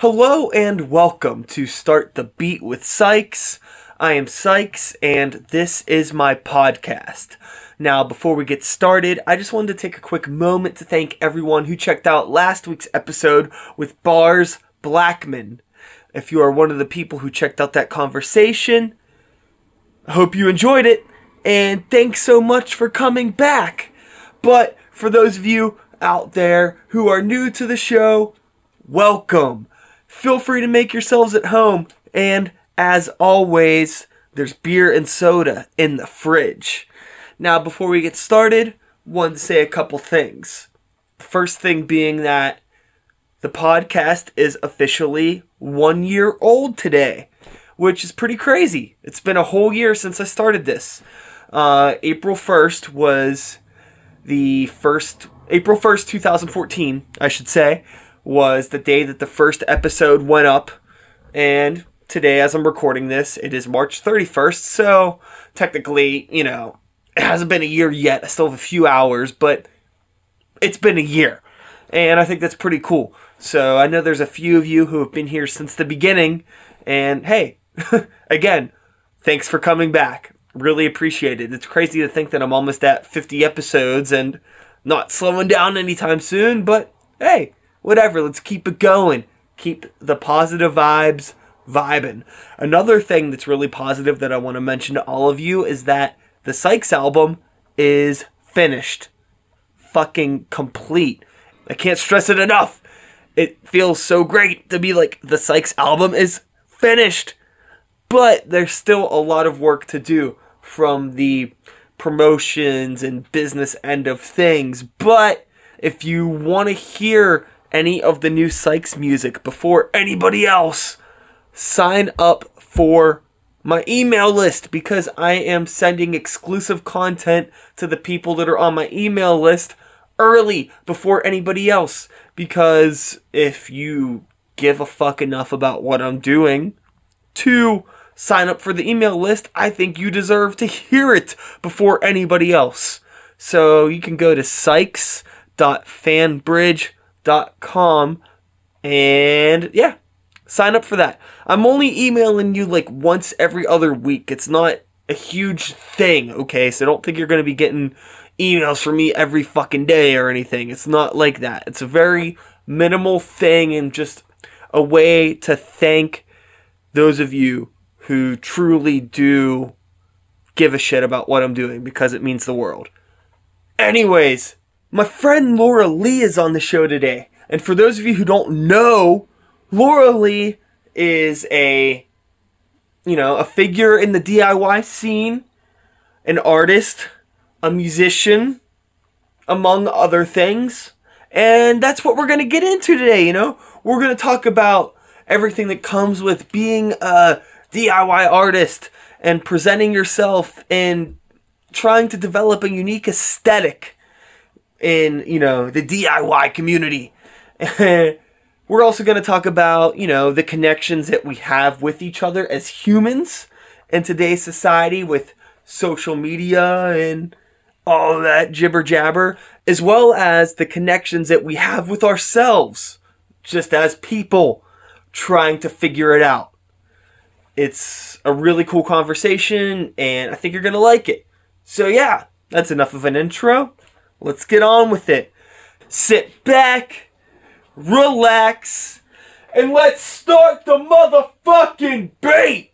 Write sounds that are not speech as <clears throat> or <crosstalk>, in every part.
Hello and welcome to Start the Beat with Sykes. I am Sykes and this is my podcast. Now, before we get started, I just wanted to take a quick moment to thank everyone who checked out last week's episode with Bars Blackman. If you are one of the people who checked out that conversation, I hope you enjoyed it and thanks so much for coming back. But for those of you out there who are new to the show, welcome. Feel free to make yourselves at home. And as always, there's beer and soda in the fridge. Now, before we get started, want to say a couple things. The first thing being that the podcast is officially one year old today, which is pretty crazy. It's been a whole year since I started this. Uh, April 1st was the first, April 1st, 2014, I should say, was the day that the first episode went up. And today, as I'm recording this, it is March 31st. So technically, you know, it hasn't been a year yet. I still have a few hours, but it's been a year. And I think that's pretty cool. So I know there's a few of you who have been here since the beginning. And hey, <laughs> again, thanks for coming back. Really appreciate it. It's crazy to think that I'm almost at 50 episodes and not slowing down anytime soon, but hey, whatever, let's keep it going. Keep the positive vibes vibing. Another thing that's really positive that I want to mention to all of you is that the Sykes album is finished. Fucking complete. I can't stress it enough. It feels so great to be like, the Sykes album is finished. But there's still a lot of work to do from the promotions and business end of things. But if you want to hear any of the new Sykes music before anybody else, sign up for my email list because I am sending exclusive content to the people that are on my email list early before anybody else. Because if you give a fuck enough about what I'm doing to sign up for the email list, I think you deserve to hear it before anybody else. So you can go to sykes.fanbridge.com and yeah, sign up for that. I'm only emailing you like once every other week. It's not a huge thing, okay? So don't think you're going to be getting emails from me every fucking day or anything. It's not like that. It's a very minimal thing and just a way to thank those of you who truly do give a shit about what I'm doing because it means the world. Anyways, my friend Laura Lee is on the show today. And for those of you who don't know, Laura Lee is a you know, a figure in the DIY scene, an artist, a musician, among other things. And that's what we're going to get into today, you know? We're going to talk about everything that comes with being a DIY artist and presenting yourself and trying to develop a unique aesthetic in, you know, the DIY community. <laughs> We're also going to talk about, you know, the connections that we have with each other as humans in today's society with social media and all that jibber jabber, as well as the connections that we have with ourselves, just as people trying to figure it out. It's a really cool conversation, and I think you're going to like it. So, yeah, that's enough of an intro. Let's get on with it. Sit back relax, and let's start the motherfucking beat!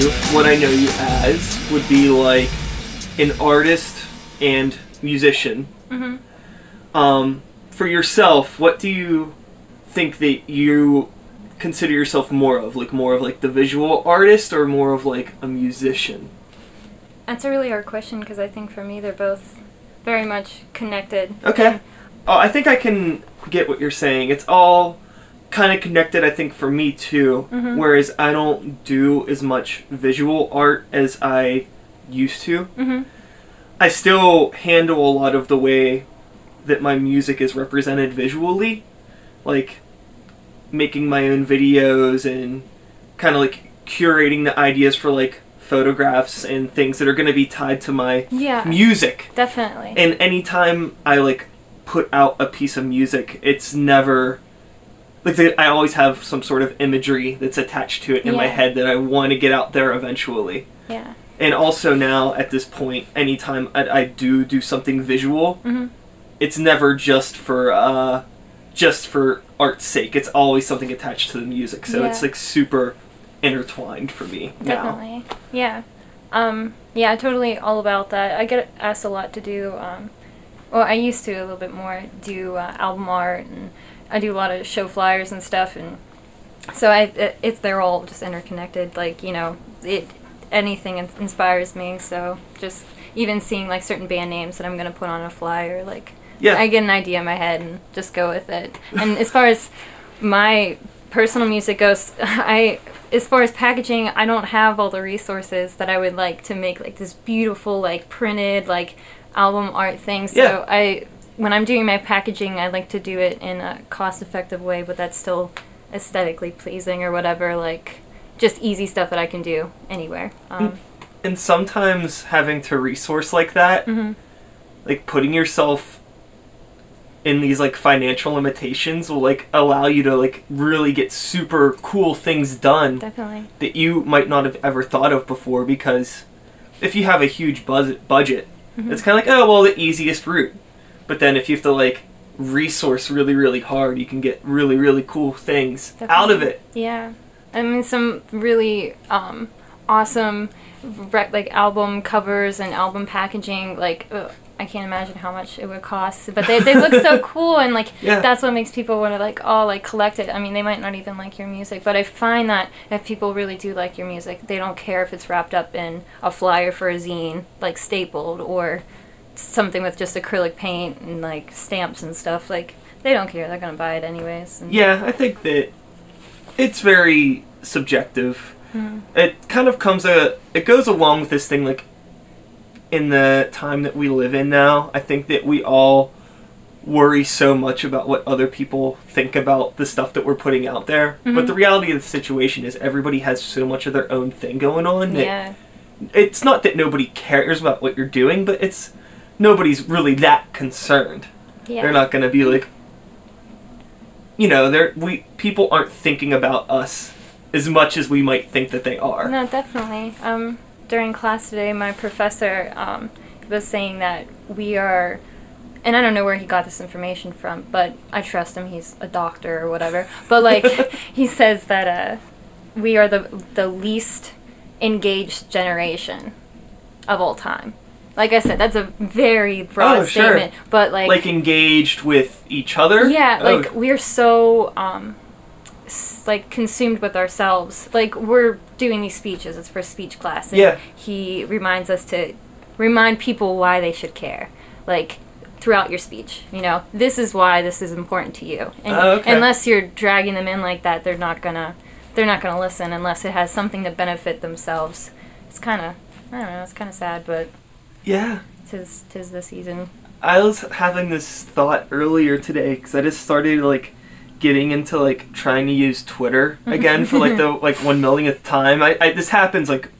You, what I know you as, would be like an artist and musician. Um, for yourself, what do you think that you consider yourself more of? Like more of like the visual artist or more of like a musician? That's a really hard question because I think for me they're both very much connected. Okay. Oh, I think I can get what you're saying. It's all kind of connected, I think, for me too. Mhm. Whereas I don't do as much visual art as I used to. Mm-hmm. I still handle a lot of the way that my music is represented visually, like making my own videos and kind of like curating the ideas for like photographs and things that are going to be tied to my Yeah. music. Definitely. And anytime I like put out a piece of music, it's never like the- I always have some sort of imagery that's attached to it in my head that I want to get out there eventually. yeah. And also now at this point, anytime I, I do do something visual, Mhm. it's never just for uh, just for art's sake. It's always something attached to the music, so it's like super intertwined for me now. Yeah. Um, yeah, totally all about that. I get asked a lot to do, um, well, I used to a little bit more do uh, album art, and I do a lot of show flyers and stuff, and so I, it, it's they're all just interconnected. Like you know, it anything in- inspires me. So just even seeing like certain band names that I'm gonna put on a flyer, like Yeah. I get an idea in my head and just go with it. And as far as my personal music goes, <laughs> I as far as packaging, I don't have all the resources that I would like to make like this beautiful like printed like album art thing. So Yeah. I when I'm doing my packaging, I like to do it in a cost-effective way, but that's still aesthetically pleasing or whatever like just easy stuff that I can do anywhere. Um, and sometimes having to resource like that, mhm. like putting yourself in these like financial limitations will like allow you to like really get super cool things done Definitely. that you might not have ever thought of before because if you have a huge buzz- budget Mhm. it's kind of like oh well the easiest route but then if you have to like resource really really hard you can get really really cool things out of it Yeah, I mean some really um, awesome rec- like album covers and album packaging. Like ugh, I can't imagine how much it would cost, but they, they look so <laughs> cool and like Yeah. that's what makes people want to like oh like collect it. I mean they might not even like your music, but I find that if people really do like your music, they don't care if it's wrapped up in a flyer for a zine like stapled or something with just acrylic paint and like stamps and stuff. Like they don't care. They're gonna buy it anyways. And, yeah i think that it's very subjective Mm. it kind of comes a it goes along with this thing like in the time that we live in now i think that we all worry so much about what other people think about the stuff that we're putting out there but Mhm. the reality of the situation is everybody has so much of their own thing going on that Yeah. it's not that nobody cares about what you're doing but it's nobody's really that concerned Yeah. they're not going to be like you know they're we people aren't thinking about us as much as we might think that they are No, definitely. Um, during class today, my professor um, was saying that we are, and I don't know where he got this information from, but I trust him. He's a doctor or whatever. But like, <laughs> he says that uh, we are the the least engaged generation of all time. Like I said, that's a very broad Oh, sure. statement, but like, like engaged with each other. yeah, Oh, like we're so um s- like consumed with ourselves. Like we're doing these speeches. It's for speech class. And Yeah. He reminds us to remind people why they should care. Like throughout your speech, you know, this is why this is important to you. And Oh, okay. unless you're dragging them in like that, they're not gonna they're not gonna listen unless it has something to benefit themselves. It's kind of I don't know. It's kind of sad, but yeah. tis tis the season. I was having this thought earlier today because I just started like getting into like trying to use Twitter mm-hmm. again for like the <laughs> like one millionth time. I, I this happens like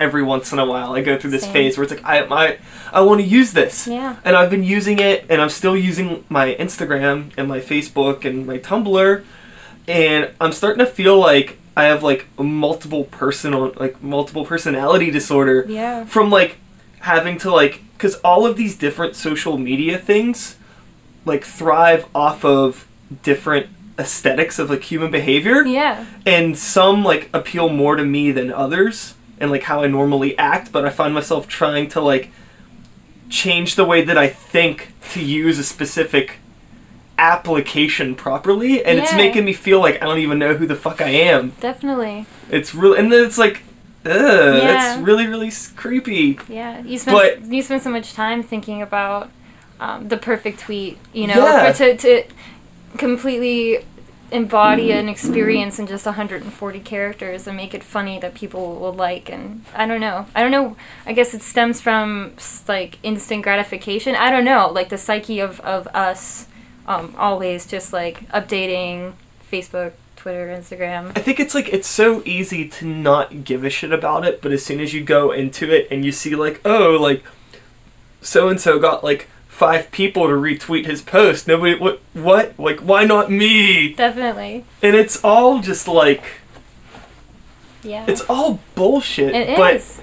every once in a while. I go through this Same. phase where it's like I I I want to use this. Yeah. And I've been using it, and I'm still using my Instagram and my Facebook and my Tumblr, and I'm starting to feel like I have like multiple personal, like multiple personality disorder Yeah. from like having to like, because all of these different social media things, like thrive off of different aesthetics of like human behavior Yeah. and some like appeal more to me than others and like how I normally act, but I find myself trying to like change the way that I think to use a specific application properly and it's making me feel like I don't even know who the fuck I am. Definitely. It's really and then it's like ugh, Yeah. it's really really creepy. Yeah, you spend But- you spend so much time thinking about um, the perfect tweet, you know, Yeah. for, to to completely embody an experience in just 140 characters and make it funny that people will like and i don't know i don't know i guess it stems from like instant gratification i don't know like the psyche of, of us um, always just like updating facebook twitter instagram I think it's like it's so easy to not give a shit about it, but as soon as you go into it and you see like, oh, like so and so got like five people to retweet his post. Nobody what what? Like why not me? definitely And it's all just like yeah it's all bullshit. it but is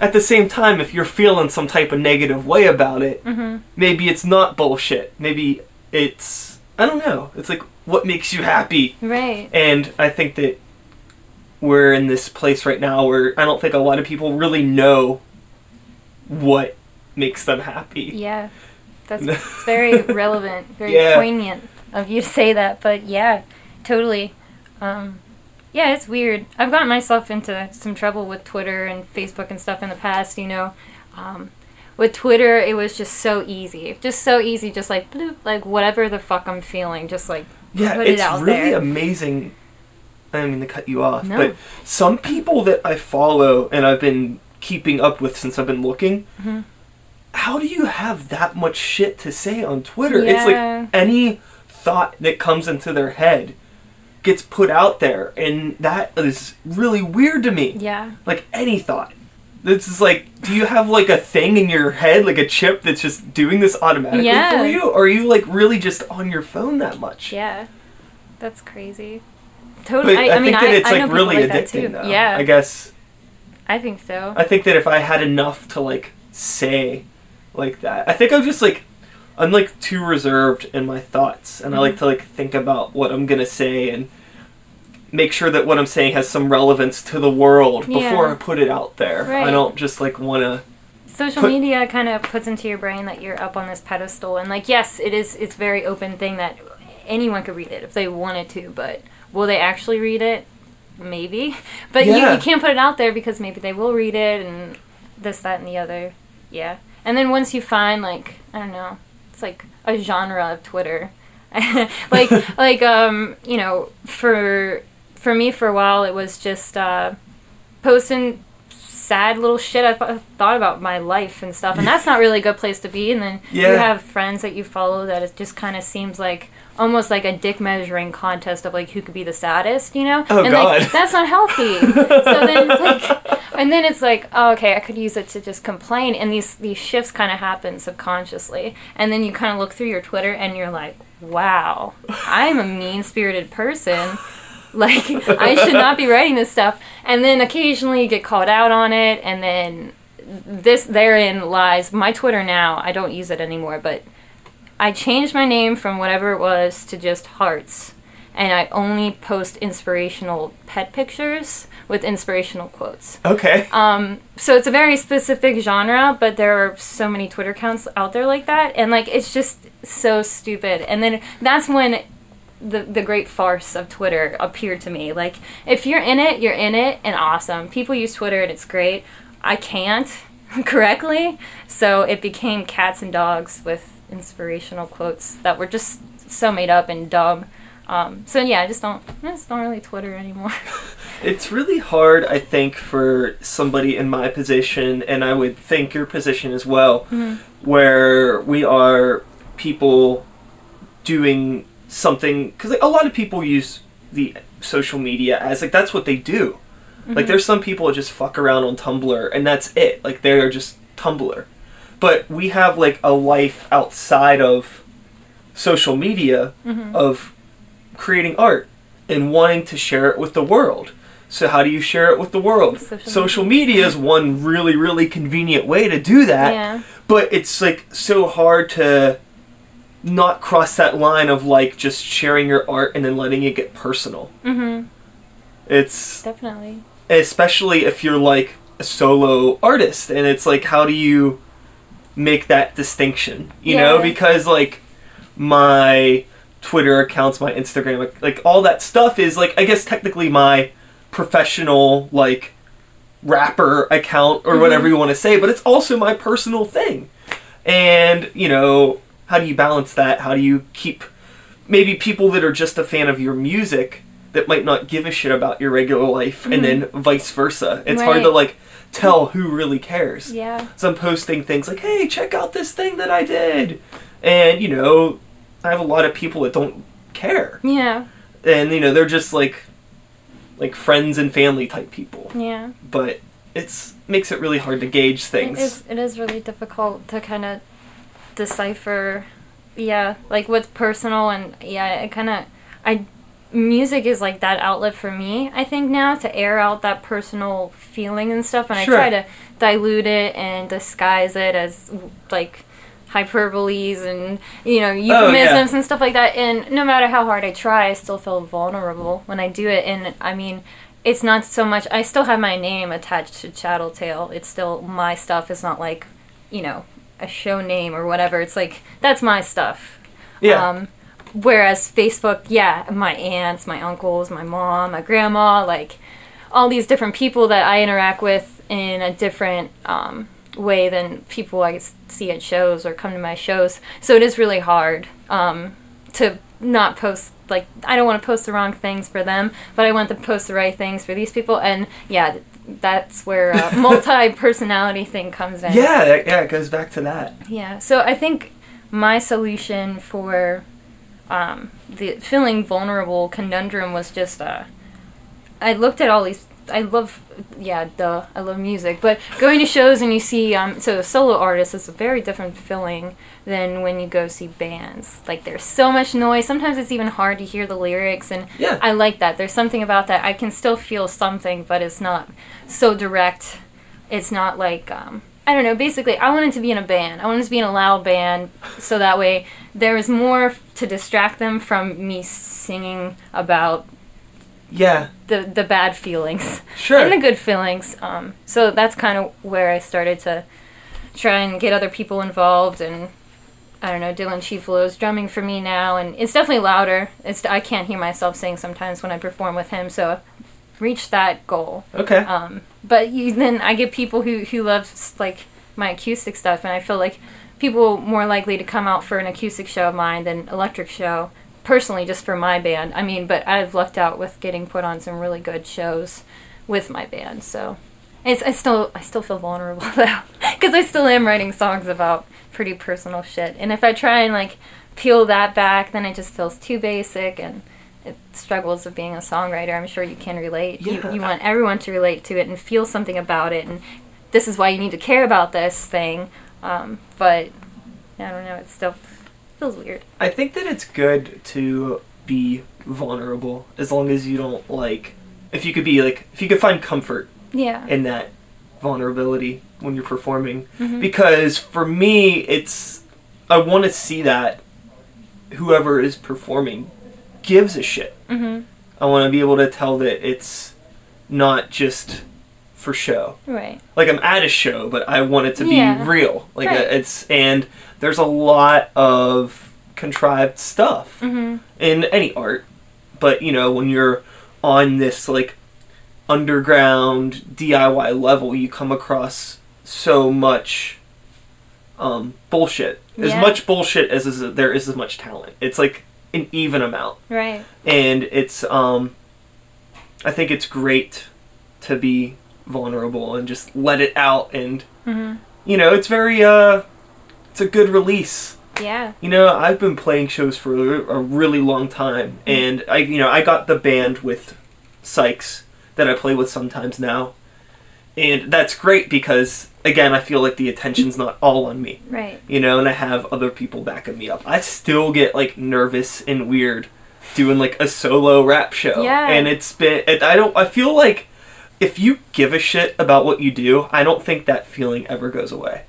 at the same time if you're feeling some type of negative way about it, mm-hmm. maybe it's not bullshit. Maybe it's I don't know. It's like what makes you happy? right And I think that we're in this place right now where I don't think a lot of people really know what makes them happy. Yeah, that's <laughs> it's very relevant, very Yeah. poignant of you to say that. But yeah, totally. Um, yeah, it's weird. I've gotten myself into some trouble with Twitter and Facebook and stuff in the past. You know, um, with Twitter, it was just so easy, just so easy, just like bloop, like whatever the fuck I'm feeling, just like Yeah, Put it it's out really there. amazing. I mean to cut you off, No. but some people that I follow and I've been keeping up with since I've been looking, Mhm. how do you have that much shit to say on Twitter? Yeah. It's like any thought that comes into their head gets put out there, and that is really weird to me. yeah, like any thought. This is like, do you have like a thing in your head, like a chip that's just doing this automatically Yeah. for you? Or are you like really just on your phone that much? yeah, that's crazy. Totally. I, I, I mean, think that I, it's I like really like addicting though. Yeah, I guess I think so. I think that if I had enough to like say like that, I think I'm just like I'm like too reserved in my thoughts and I like Mhm. to like think about what I'm gonna say and make sure that what I'm saying has some relevance to the world before I put it out there. I don't just like wanna social put- media kind of puts into your brain that you're up on this pedestal and like yes it is it's very open thing that anyone could read it if they wanted to but will they actually read it? Maybe. <laughs> But you, you can't put it out there because maybe they will read it and this that and the other. Yeah. And then once you find like i don't know it's like a genre of twitter. <laughs> Like <laughs> like um you know for for me for a while it was just uh posting sad little shit I th- thought about my life and stuff, and that's not really a good place to be. And then Yeah. you have friends that you follow that it just kind of seems like almost like a dick measuring contest of like who could be the saddest, you know? Oh, and God. like that's not healthy. so then it's like, and then it's like, oh, okay, I could use it to just complain, and these these shifts kind of happen subconsciously, and then you kind of look through your Twitter and you're like, wow, I'm a mean spirited person <laughs> like I should not be writing this stuff. And then occasionally get called out on it, and then this therein lies my Twitter now. I don't use it anymore, but I changed my name from whatever it was to just hearts, and I only post inspirational pet pictures with inspirational quotes. Okay. Um, so it's a very specific genre, but there are so many Twitter accounts out there like that, and like it's just so stupid. And then that's when the the great farce of Twitter appeared to me. Like if you're in it, you're in it, and awesome. People use Twitter, and it's great. I can't <laughs> correctly, so it became cats and dogs with inspirational quotes that were just so made up and dumb. Um, so yeah, I just don't, I just don't really Twitter anymore. <laughs> It's really hard, I think, for somebody in my position, and I would think your position as well, where we are people doing something because like, a lot of people use the social media as like that's what they do. Like mm-hmm. there's some people that just fuck around on Tumblr and that's it. Like they're just Tumblr. But we have like a life outside of social media mm-hmm. of creating art and wanting to share it with the world. So how do you share it with the world? Social Social, media is one really really convenient way to do that. yeah. But it's like so hard to not cross that line of like just sharing your art and then letting it get personal. Mm-hmm. It's Definitely. especially if you're like a solo artist and it's like how do you make that distinction you know because like my twitter accounts my instagram like, like all that stuff is like i guess technically my professional like rapper account or whatever you want to say but it's also my personal thing and you know how do you balance that how do you keep maybe people that are just a fan of your music that might not give a shit about your regular life, and then mm-hmm. vice versa. It's hard to like tell who really cares. Yeah. So I'm posting things like, "Hey, check out this thing that I did," and you know, I have a lot of people that don't care, Yeah. and you know, they're just like, like friends and family type people. Yeah. But it's makes it really hard to gauge things. It is, it is really difficult to kind of decipher, yeah, like what's personal and yeah, it kind of, I, music is like that outlet for me, I think now to air out that personal feeling and stuff, and Sure. I try to dilute it and disguise it as like hyperboles and you know oh, euphemisms and stuff like that and no matter how hard i try i still feel vulnerable when i do it and i mean it's not so much i still have my name attached to chatteltail it's still my stuff it's not like you know a show name or whatever it's like that's my stuff yeah. um, whereas Facebook, yeah, my aunts, my uncles, my mom, my grandma, like all these different people that I interact with in a different um, way than people I see at shows or come to my shows. So it is really hard um, to not post. Like I don't want to post the wrong things for them, but I want to post the right things for these people. And yeah, that's where uh, <laughs> multi personality thing comes in. yeah, yeah, it goes back to that. Yeah. So I think my solution for um, the feeling vulnerable conundrum was just uh, I looked at all these. I love, yeah, duh, I love music. But going to shows and you see, um, so a solo artist is a very different feeling than when you go see bands. Like there's so much noise. Sometimes it's even hard to hear the lyrics, and Yeah. I like that. There's something about that. I can still feel something, but it's not so direct. It's not like um, I don't know. Basically, I wanted to be in a band. I wanted to be in a loud band, so that way there was more to distract them from me singing about Yeah, the the bad feelings sure. and the good feelings. Um, so that's kind of where I started to try and get other people involved and. I don't know. Dylan Chieflo is drumming for me now, and it's definitely louder. It's I can't hear myself sing sometimes when I perform with him, so I've reached that goal. okay. Um, but you, then I get people who who love like my acoustic stuff, and I feel like people more likely to come out for an acoustic show of mine than electric show. Personally, just for my band. I mean, but I've lucked out with getting put on some really good shows with my band. So it's I still I still feel vulnerable <laughs> though, because I still am writing songs about pretty personal shit. And if I try and like peel that back, then it just feels too basic and. It struggles of being a songwriter. I'm sure you can relate. You, Yeah. you want everyone to relate to it and feel something about it, and this is why you need to care about this thing. Um, but I don't know. It's still feels weird. I think that it's good to be vulnerable as long as you don't like if you could be like if you could find comfort Yeah. in that vulnerability when you're performing Mhm. because for me it's I want to see that whoever is performing gives a shit. Mhm. I want to be able to tell that it's not just for show. Right. like I'm at a show, but I want it to Yeah. be real. Like Right. it's and there's a lot of contrived stuff Mhm. in any art, but you know when you're on this like underground DIY level, you come across so much um, bullshit. As much bullshit as is, there is as much talent. It's like an even amount Right. and it's um i think it's great to be vulnerable and just let it out and Mhm. you know it's very uh it's a good release Yeah. you know i've been playing shows for a really long time mm-hmm. and i you know i got the band with sykes that i play with sometimes now and that's great because again i feel like the attention's not all on me Right. you know, and I have other people backing me up. I still get like nervous and weird doing like a solo rap show. Yeah. And it's been, it, I don't, I feel like if you give a shit about what you do, I don't think that feeling ever goes away.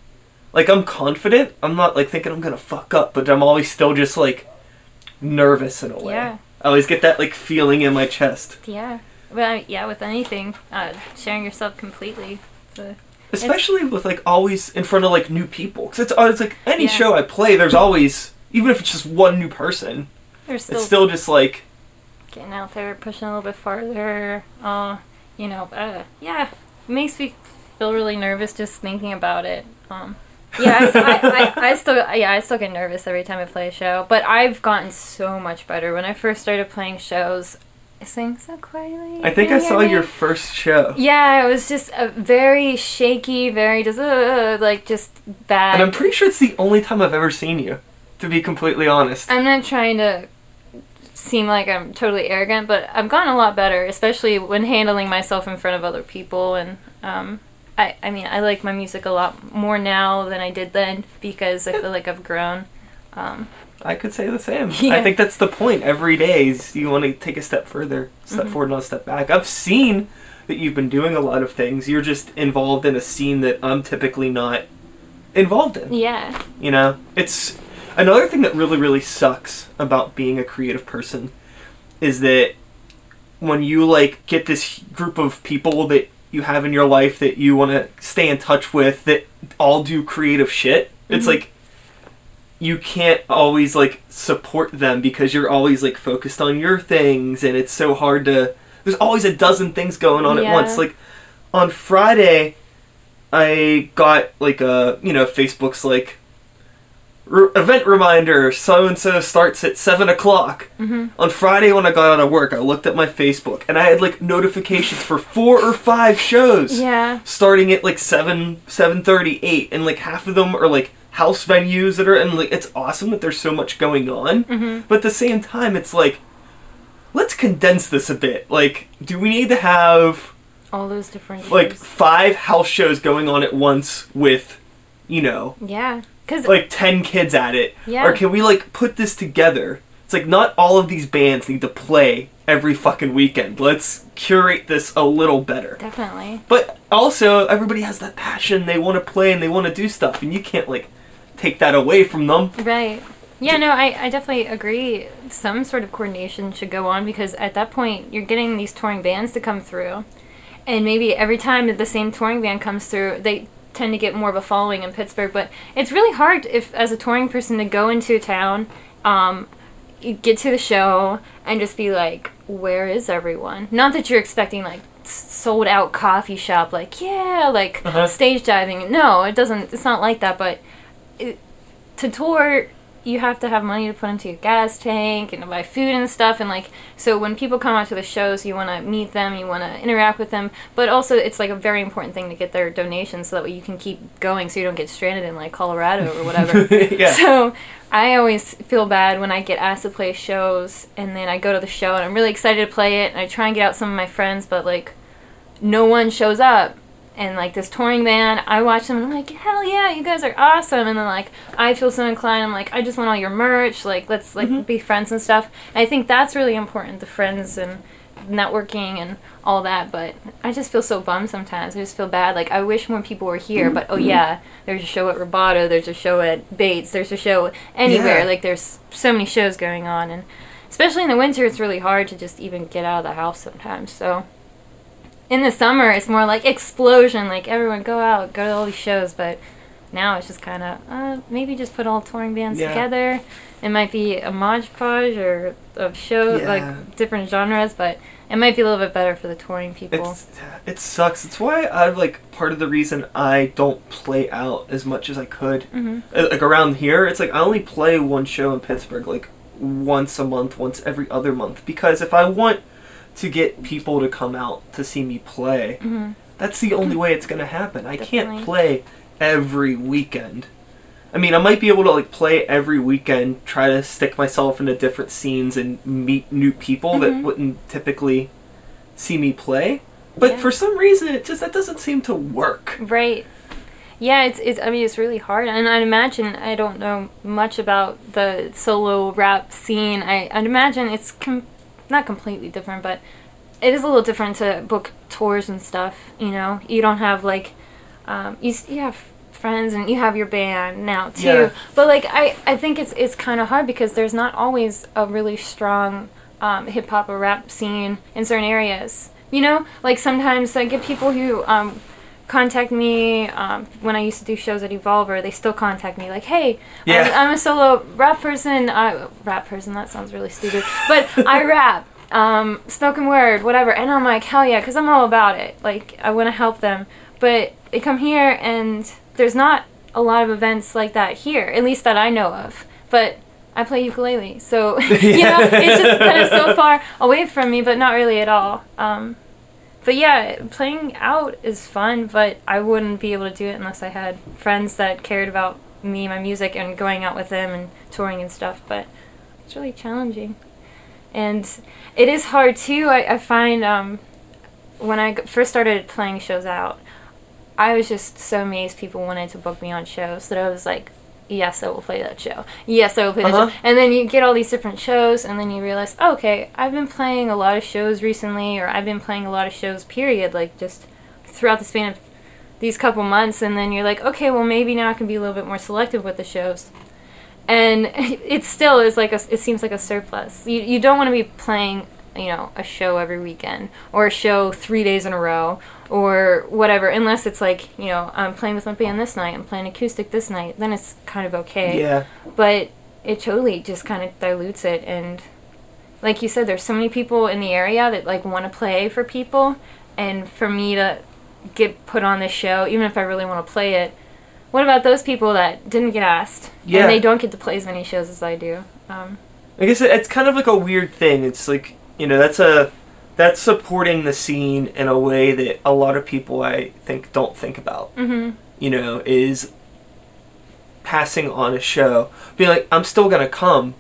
Like I'm confident. I'm not like thinking I'm gonna fuck up, but I'm always still just like nervous in a way. Yeah. I always get that like feeling in my chest, Yeah. Uh, yeah, with anything, uh, sharing yourself completely. Especially with like always in front of like new people. Cause it's, always like any Yeah. show I play, there's always even if it's just one new person. there's still, it's still just like getting out there, pushing a little bit farther. Uh, you know, uh, yeah, it makes me feel really nervous just thinking about it. Um, yeah, I, I, I, still yeah I still get nervous every time I play a show, but I've gotten so much better. When I first started playing shows, I sing so quietly. I think I saw your first show. Yeah, it was just a very shaky, very just uh, like just bad. And I'm pretty sure it's the only time I've ever seen you, to be completely honest. I'm not trying to seem like I'm totally arrogant, but I've gotten a lot better, especially when handling myself in front of other people. And um, I, I mean, I like my music a lot more now than I did then because I feel like I've grown. Um, I could say the same. <laughs> Yeah. I think that's the point. Every day is you want to take a step further, step Mhm. forward, not a step back. I've seen that you've been doing a lot of things. You're just involved in a scene that I'm typically not involved in. yeah, You know, it's another thing that really, really sucks about being a creative person is that when you like get this group of people that you have in your life that you want to stay in touch with that all do creative shit, it's Mhm. like you can't always like support them because you're always like focused on your things and it's so hard to there's always a dozen things going on at once like on friday i got like a you know facebook's like r- event reminder so and so starts at 7 o'clock. Hmm on friday when i got out of work i looked at my facebook and i had like notifications for four or five shows. Yeah, starting at like 7 7.38 and like half of them are like house venues that are and like it's awesome that there's so much going on. Hmm but at the same time it's like let's condense this a bit. Like do we need to have all those different like shows. five house shows going on at once with you know yeah, because like 10 kids at it Yeah. or can we like put this together it's like not all of these bands need to play every fucking weekend let's curate this a little better definitely. but also, everybody has that passion. They want to play and they want to do stuff, and you can't like take that away from them. Right. Yeah, no, I, I definitely agree. Some sort of coordination should go on because at that point you're getting these touring bands to come through. And maybe every time that the same touring band comes through, they tend to get more of a following in Pittsburgh. But it's really hard if as a touring person to go into a town, um, get to the show and just be like, where is everyone? Not that you're expecting like sold out coffee shop like yeah like Uh-huh. stage diving no it doesn't it's not like that but it, to tour you have to have money to put into your gas tank and to buy food and stuff and like so when people come out to the shows you want to meet them you want to interact with them but also it's like a very important thing to get their donations so that way you can keep going so you don't get stranded in like colorado or whatever <laughs> yeah. so I always feel bad when I get asked to play shows and then I go to the show and I'm really excited to play it and I try and get out some of my friends, but like no one shows up. And like this touring band, I watch them and I'm like, hell yeah, you guys are awesome. And then like I feel so inclined, I'm like, I just want all your merch. Like let's like Mhm. be friends and stuff. And I think that's really important, the friends and networking and all that. But I just feel so bummed sometimes. I just feel bad. Like I wish more people were here. But oh yeah, there's a show at Roboto. There's a show at Bates. There's a show anywhere. Yeah. Like there's so many shows going on, and especially in the winter, it's really hard to just even get out of the house sometimes. So. In the summer, it's more like explosion. Like everyone go out, go to all these shows. But now it's just kind of uh, maybe just put all touring bands Yeah. together. It might be a modge or of show Yeah. like different genres, but it might be a little bit better for the touring people. It's it sucks. It's why I like part of the reason I don't play out as much as I could. hmm Uh, Like around here, it's like I only play one show in Pittsburgh like once a month, once every other month because if I want to get people to come out to see me play, hmm That's the only way it's gonna happen. I Definitely. can't play every weekend. I mean, I might be able to like play every weekend, try to stick myself into different scenes and meet new people that Mhm. wouldn't typically see me play. But Yeah. for some reason, it just that doesn't seem to work. Right. Yeah, it's it's. I mean, it's really hard, and I imagine I don't know much about the solo rap scene. I I'd imagine it's com- not completely different, but it is a little different to book tours and stuff. You know, you don't have like, um, you you have friends and you have your band now too. Yeah. But like, I I think it's it's kind of hard because there's not always a really strong um, hip hop or rap scene in certain areas. You know, like sometimes I get people who um, contact me um, when I used to do shows at Evolver. They still contact me like, "Hey, Yeah. I'm, I'm a solo rap person. I, rap person. That sounds really stupid, but I <laughs> rap, um, spoken word, whatever." And I'm like, "Hell yeah," because I'm all about it. Like I want to help them, but they come here and there's not a lot of events like that here, at least that I know of. But I play ukulele, so <laughs> you know it's just kind of so <laughs> far away from me, but not really at all. Um, but yeah, playing out is fun, but I wouldn't be able to do it unless I had friends that cared about me, my music, and going out with them and touring and stuff. But it's really challenging, and it is hard too. I, I find um, when I first started playing shows out, I was just so amazed people wanted to book me on shows that I was like, yes, I will play that show. Yes, I will play that Uh-huh. show. And then you get all these different shows, and then you realize, oh, okay, I've been playing a lot of shows recently, or I've been playing a lot of shows, period, like just throughout the span of these couple months. And then you're like, okay, well, maybe now I can be a little bit more selective with the shows. And <laughs> it still is like a, it seems like a surplus. You, you don't want to be playing, you know, a show every weekend or a show three days in a row or whatever, unless it's like, you know, I'm playing with my band this night, I'm playing acoustic this night, then it's kind of okay. Yeah. But it totally just kind of dilutes it. And like you said, there's so many people in the area that like want to play for people. And for me to get put on this show, even if I really want to play it, what about those people that didn't get asked? Yeah. And they don't get to play as many shows as I do. Um, I guess it's kind of like a weird thing. It's like you know that's a that's supporting the scene in a way that a lot of people I think don't think about. hmm You know, is passing on a show, being like, I'm still gonna come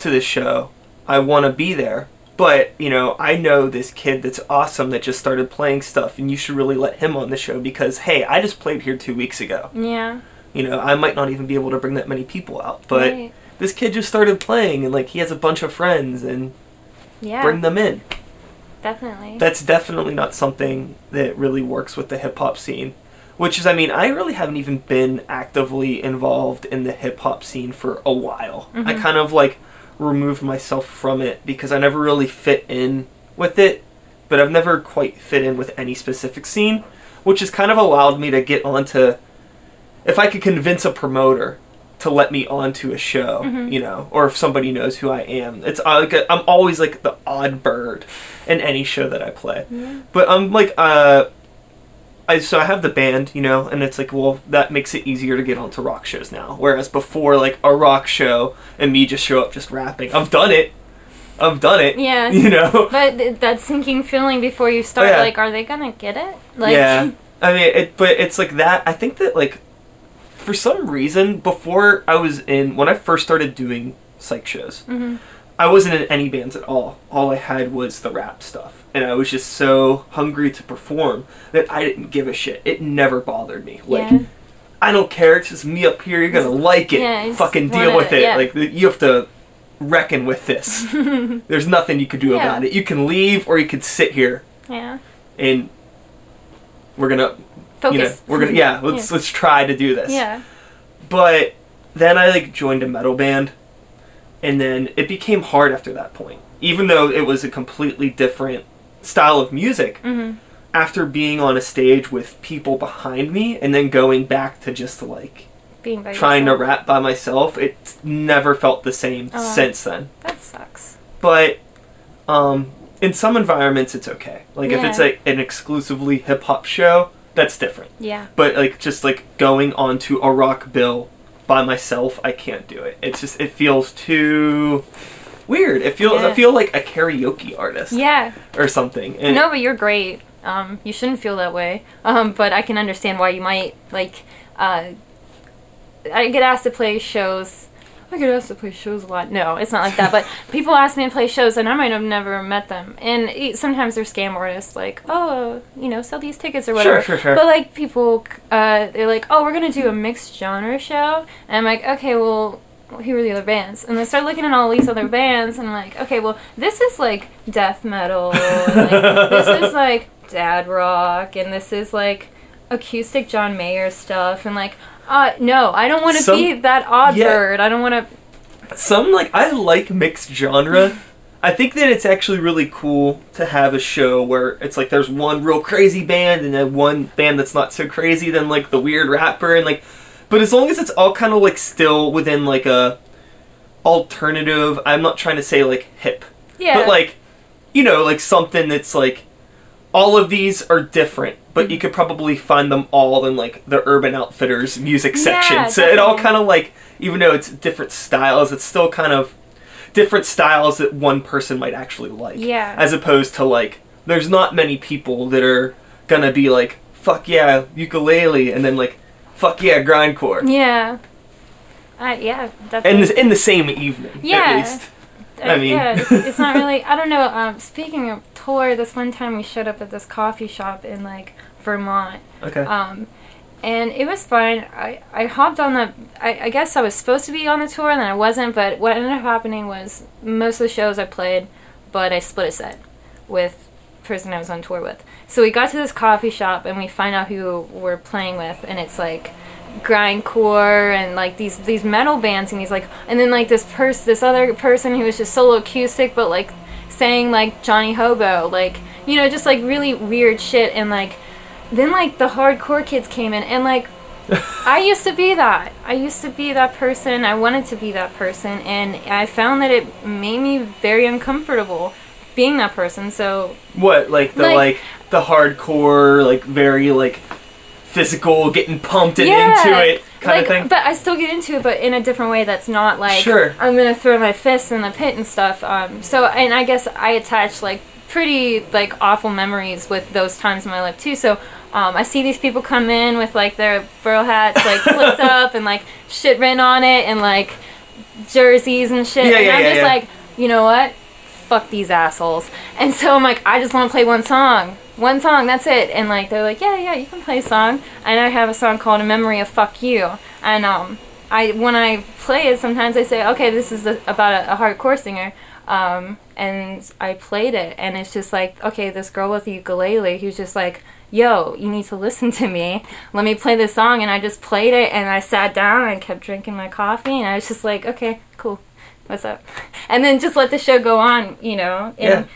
to this show. I want to be there, but you know, I know this kid that's awesome that just started playing stuff, and you should really let him on the show because hey, I just played here two weeks ago. Yeah. You know, I might not even be able to bring that many people out, but Right. this kid just started playing, and like he has a bunch of friends, and Yeah. bring them in. Definitely. That's definitely not something that really works with the hip hop scene. Which is, I mean, I really haven't even been actively involved in the hip hop scene for a while. I Mhm. kind of like removed myself from it because I never really fit in with it, but I've never quite fit in with any specific scene, which has kind of allowed me to get onto. If I could convince a promoter to let me onto a show, Mhm. you know, or if somebody knows who I am, it's uh, like a, I'm always like the odd bird in any show that I play. yeah. But I'm like, uh, I so I have the band, you know, and it's like, well, that makes it easier to get onto rock shows now. Whereas before, like a rock show and me just show up just rapping. I've done it. I've done it. Yeah. <laughs> You know. But that sinking feeling before you start, yeah. like, are they gonna get it? Like, yeah. <laughs> I mean, it, but it's like that. I think that like, for some reason, before I was in when I first started doing Sykes shows, hmm I wasn't in any bands at all. All I had was the rap stuff. And I was just so hungry to perform that I didn't give a shit. It never bothered me. Like, yeah. I don't care. It's just me up here. You're gonna like it. Yeah, Fucking deal with it, it. yeah. Like you have to reckon with this. <laughs> There's nothing you could do about it. You can leave or you can sit here yeah. and we're gonna, Focus. you know, we're gonna yeah. <laughs> Let's let's try to do this. Yeah. But then I like joined a metal band, and then it became hard after that point. Even though it was a completely different style of music, hmm after being on a stage with people behind me and then going back to just like Being by trying to rap by myself, it never felt the same Oh. since then. That sucks. But um, in some environments, it's okay. Like if it's Yeah. like an exclusively hip hop show, that's different. Yeah. But like just like going onto a rock bill by myself, I can't do it. It's just it feels too weird. It feels I feel like a karaoke artist Yeah. or something. And No, but you're great. Um, you shouldn't feel that way. Um, but I can understand why you might like. Uh, I get asked to play shows. I get asked to play shows a lot. No, it's not like that. But <laughs> people ask me to play shows, and I might have never met them. And sometimes they're scam artists, like, oh, you know, sell these tickets or whatever. Sure, sure, sure. But like people, uh, they're like, oh, we're gonna do a mixed genre show, and I'm like, okay, well, who are the other bands? And they start looking at all these other bands, and I'm like, okay, well, this is like death metal, and like, this is <laughs> like dad rock, and this is like acoustic John Mayer stuff, and like, uh, no, I don't want to Some- be that odd yeah. bird. I don't want to. some like I like mixed genre. I think that it's actually really cool to have a show where it's like there's one real crazy band and then one band that's not so crazy, then like the weird rapper and like but as long as it's all kind of like still within like a alternative, I'm not trying to say like hip, Yeah. but like you know, like something that's like all of these are different, but you could probably find them all in like the Urban Outfitters music Yeah, section. so it all kind of like, even though it's different styles, it's still kind of different styles that one person might actually like. Yeah. As opposed to like, there's not many people that are gonna be like, fuck yeah, ukulele, and then like, fuck yeah, grindcore. Yeah. Uh, yeah, definitely. the, in the same evening, Yeah. at least. I Uh, mean- yeah, it's, it's not really. I don't know. Um, speaking of tour, this one time we showed up at this coffee shop in like Vermont, Okay. um, and it was fine. I I hopped on the. I, I guess I was supposed to be on the tour, and then I wasn't. But what ended up happening was most of the shows I played, but I split a set with the person I was on tour with. So we got to this coffee shop, and we find out who we're playing with, and it's like grindcore and like these these metal bands and he's like and then like this person this other person who was just solo acoustic but like saying like Johnny Hobo like you know just like really weird shit and like then like the hardcore kids came in and like I <laughs> used to be that. I used to be that person. I wanted to be that person and I found that it made me very uncomfortable being that person. So What, like the Like- like, the hardcore, like very like physical, getting pumped and Yeah, into it kind like, of thing? But I still get into it, but in a different way. That's not like Sure. I'm gonna throw my fists in the pit and stuff. Um, so and I guess I attach like pretty like awful memories with those times in my life too. So um, I see these people come in with like their burrow hats like flipped <laughs> up and like shit written on it and like jerseys and shit. Yeah, and yeah, I'm yeah, just yeah. like, you know what? Fuck these assholes. And so I'm like, I just want to play one song. One song, that's it. And like they're like, yeah, yeah, you can play a song. And I have a song called "A Memory of Fuck You." And um, I when I play it, sometimes I say, okay, this is a, about a, a hardcore singer. Um, and I played it, and it's just like, okay, this girl with the ukulele who's just like, yo, you need to listen to me. Let me play this song. And I just played it, and I sat down and kept drinking my coffee, and I was just like, okay, cool. What's up? And then just let the show go on, you know. And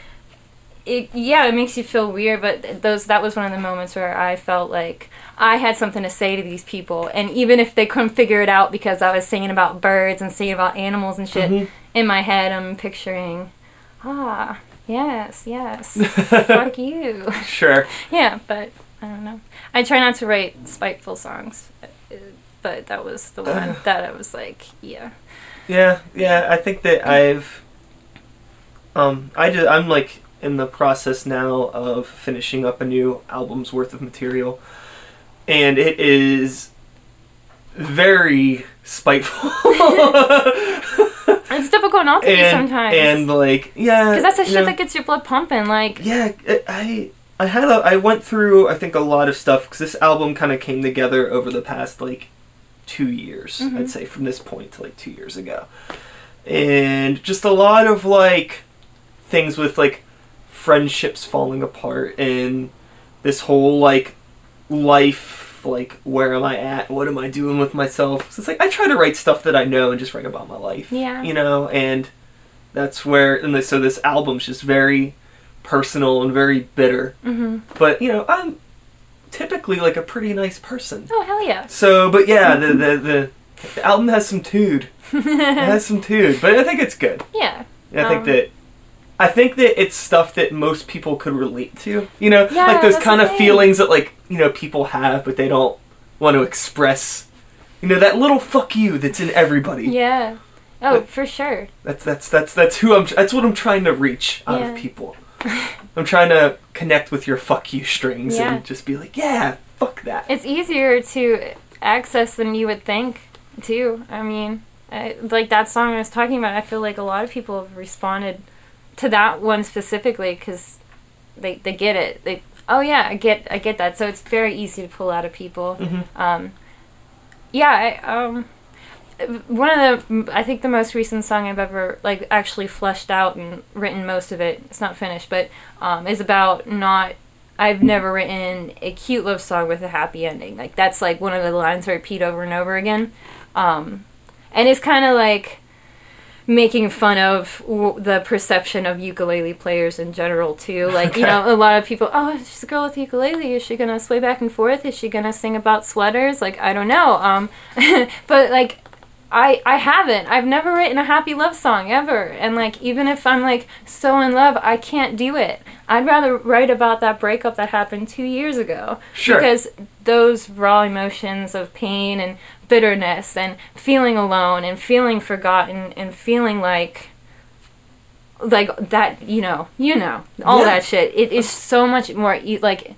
It, yeah, it makes you feel weird, but those that was one of the moments where I felt like I had something to say to these people, and even if they couldn't figure it out because I was singing about birds and singing about animals and shit, Mhm. in my head I'm picturing, ah, yes, yes, fuck <laughs> you. Sure. Yeah, but I don't know. I try not to write spiteful songs, uh, but that was the <sighs> one that I was like, yeah. Yeah, yeah. I think that I've, um, I just I'm like in the process now of finishing up a new album's worth of material, and it is very spiteful. It's difficult not to be sometimes. and like yeah, because that's the shit know, that gets your blood pumping. Like, yeah. I I had a I went through I think a lot of stuff because this album kind of came together over the past like two years. Mhm. I'd say from this point to like two years ago, and just a lot of like things with like friendships falling apart and this whole like life like where am i at? What am i doing with myself? So it's like i try to write stuff that i know and just write about my life Yeah. you know? And that's where and this, so this album's just very personal and very bitter. Hmm but you know i'm typically like a pretty nice person. Oh hell yeah. so but yeah the the, the, the album has some tude. <laughs> It has some tude but i think it's good. Yeah. I think Um, that I think that it's stuff that most people could relate to. You know, Yeah, like those kind of thing. feelings that like you know people have, but they don't want to express. You know that little fuck you that's in everybody. Yeah. Oh, But- for sure. That's that's that's that's who I'm. That's what I'm trying to reach out Yeah. of people. <laughs> I'm trying to connect with your fuck you strings Yeah. and just be like, yeah, fuck that. It's easier to access than you would think, too. I mean, I, like that song I was talking about, I feel like a lot of people have responded to that one specifically because they they get it. They oh yeah, I get I get that. So it's very easy to pull out of people. Mhm. Um, yeah, I, um, one of the I think the most recent song I've ever like actually fleshed out and written most of it. It's not finished, but um, is about not. I've never written a cute love song with a happy ending. Like that's like one of the lines I repeat over and over again, um, and it's kind of like making fun of w- the perception of ukulele players in general too. <laughs> Like you know, a lot of people, oh, she's a girl with a ukulele. Is she gonna sway back and forth? Is she gonna sing about sweaters? Like I don't know. Um, <laughs> but like I I haven't. I've never written a happy love song ever. And like even if I'm like so in love, I can't do it. I'd rather write about that breakup that happened 2 years ago Sure. because those raw emotions of pain and bitterness and feeling alone and feeling forgotten and feeling like like that, you know, you know, all Yeah. that shit. It is so much more like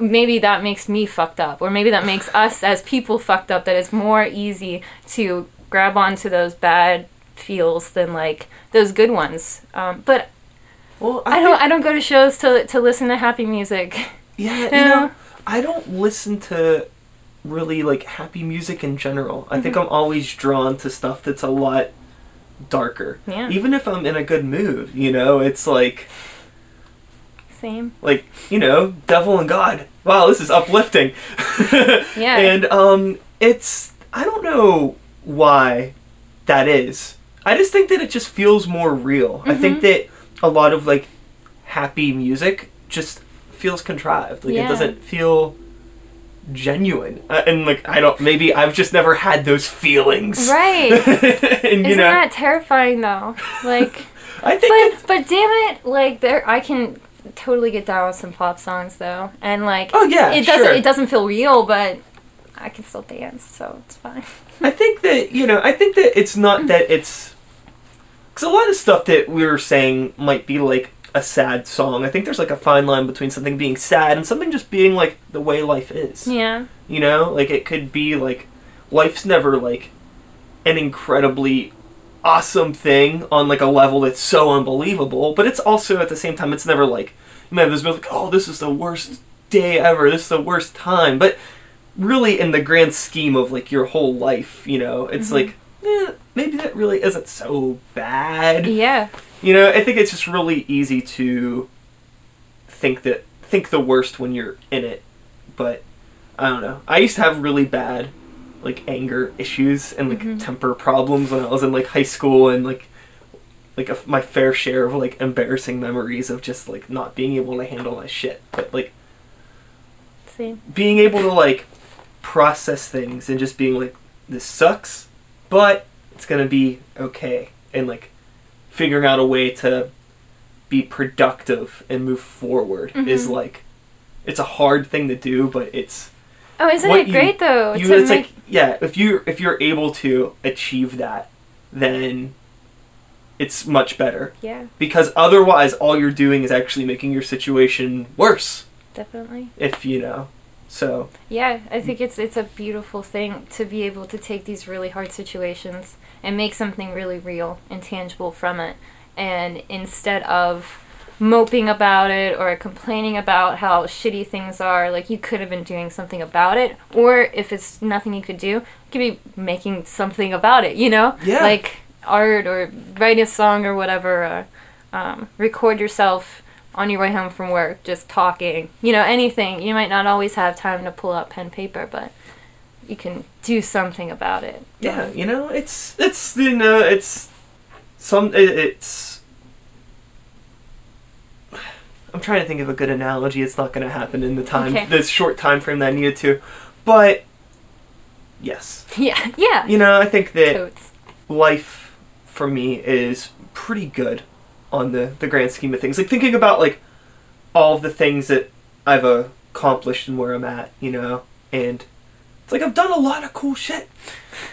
maybe that makes me fucked up or maybe that makes us as people fucked up that it's more easy to grab onto those bad feels than like those good ones um, but Well, i don't i don't go to shows to to listen to happy music Yeah, <laughs> you Yeah. know, I don't listen to really like happy music in general. I Mm-hmm. think I'm always drawn to stuff that's a lot darker. Yeah. Even if I'm in a good mood, you know, it's like same like, you know, devil and God. Wow, this is uplifting. <laughs> Yeah. And um it's I don't know why that is. I just think that it just feels more real. I think Mm-hmm. that a lot of like happy music just feels contrived. Like it doesn't feel genuine. Uh, and like I don't maybe I've just never had those feelings. right <laughs> and isn't know, that terrifying though like <laughs> I think but but damn it like there i can totally get down with some pop songs though and like Oh, yeah, it doesn't sure. it doesn't feel real but i can still dance so it's fine I think that you know, I think that it's not that it's because a lot of stuff that we were saying might be like a sad song. I think there's like a fine line between something being sad and something just being like the way life is. yeah You know, like it could be like life's never like an incredibly awesome thing on like a level that's so unbelievable, but it's also at the same time it's never like you might have this like oh this is the worst day ever, this is the worst time, but really in the grand scheme of like your whole life, you know, it's like eh, maybe that really isn't so bad. yeah You know, I think it's just really easy to think that think the worst when you're in it, but I don't know. I used to have really bad like anger issues and like mm-hmm. temper problems when I was in like high school and like like a, my fair share of like embarrassing memories of just like not being able to handle my shit. But like see being able to like process things and just being like this sucks but it's gonna be okay and like figuring out a way to be productive and move forward is Mhm. like it's a hard thing to do but it's Oh, isn't it you- great though? you it's make like yeah if you if you're able to achieve that then it's much better yeah, because otherwise all you're doing is actually making your situation worse definitely. if you know so Yeah, I think it's it's a beautiful thing to be able to take these really hard situations and make something really real and tangible from it. And instead of moping about it or complaining about how shitty things are, like you could have been doing something about it. Or if it's nothing you could do, you could be making something about it, you know? Yeah. Like art or write a song or whatever. Uh, um, record yourself on your way home from work, just talking. You know, anything. You might not always have time to pull out pen paper, but you can do something about it. yeah you know it's it's you know it's some it, it's i'm trying to think of a good analogy it's not going to happen in the time Okay. this short time frame that i needed to but yes <laughs> Yeah, yeah. you know i think that Totes. life for me is pretty good on the the grand scheme of things like thinking about like all of the things that i've accomplished and where i'm at you know and it's like i've done a lot of cool shit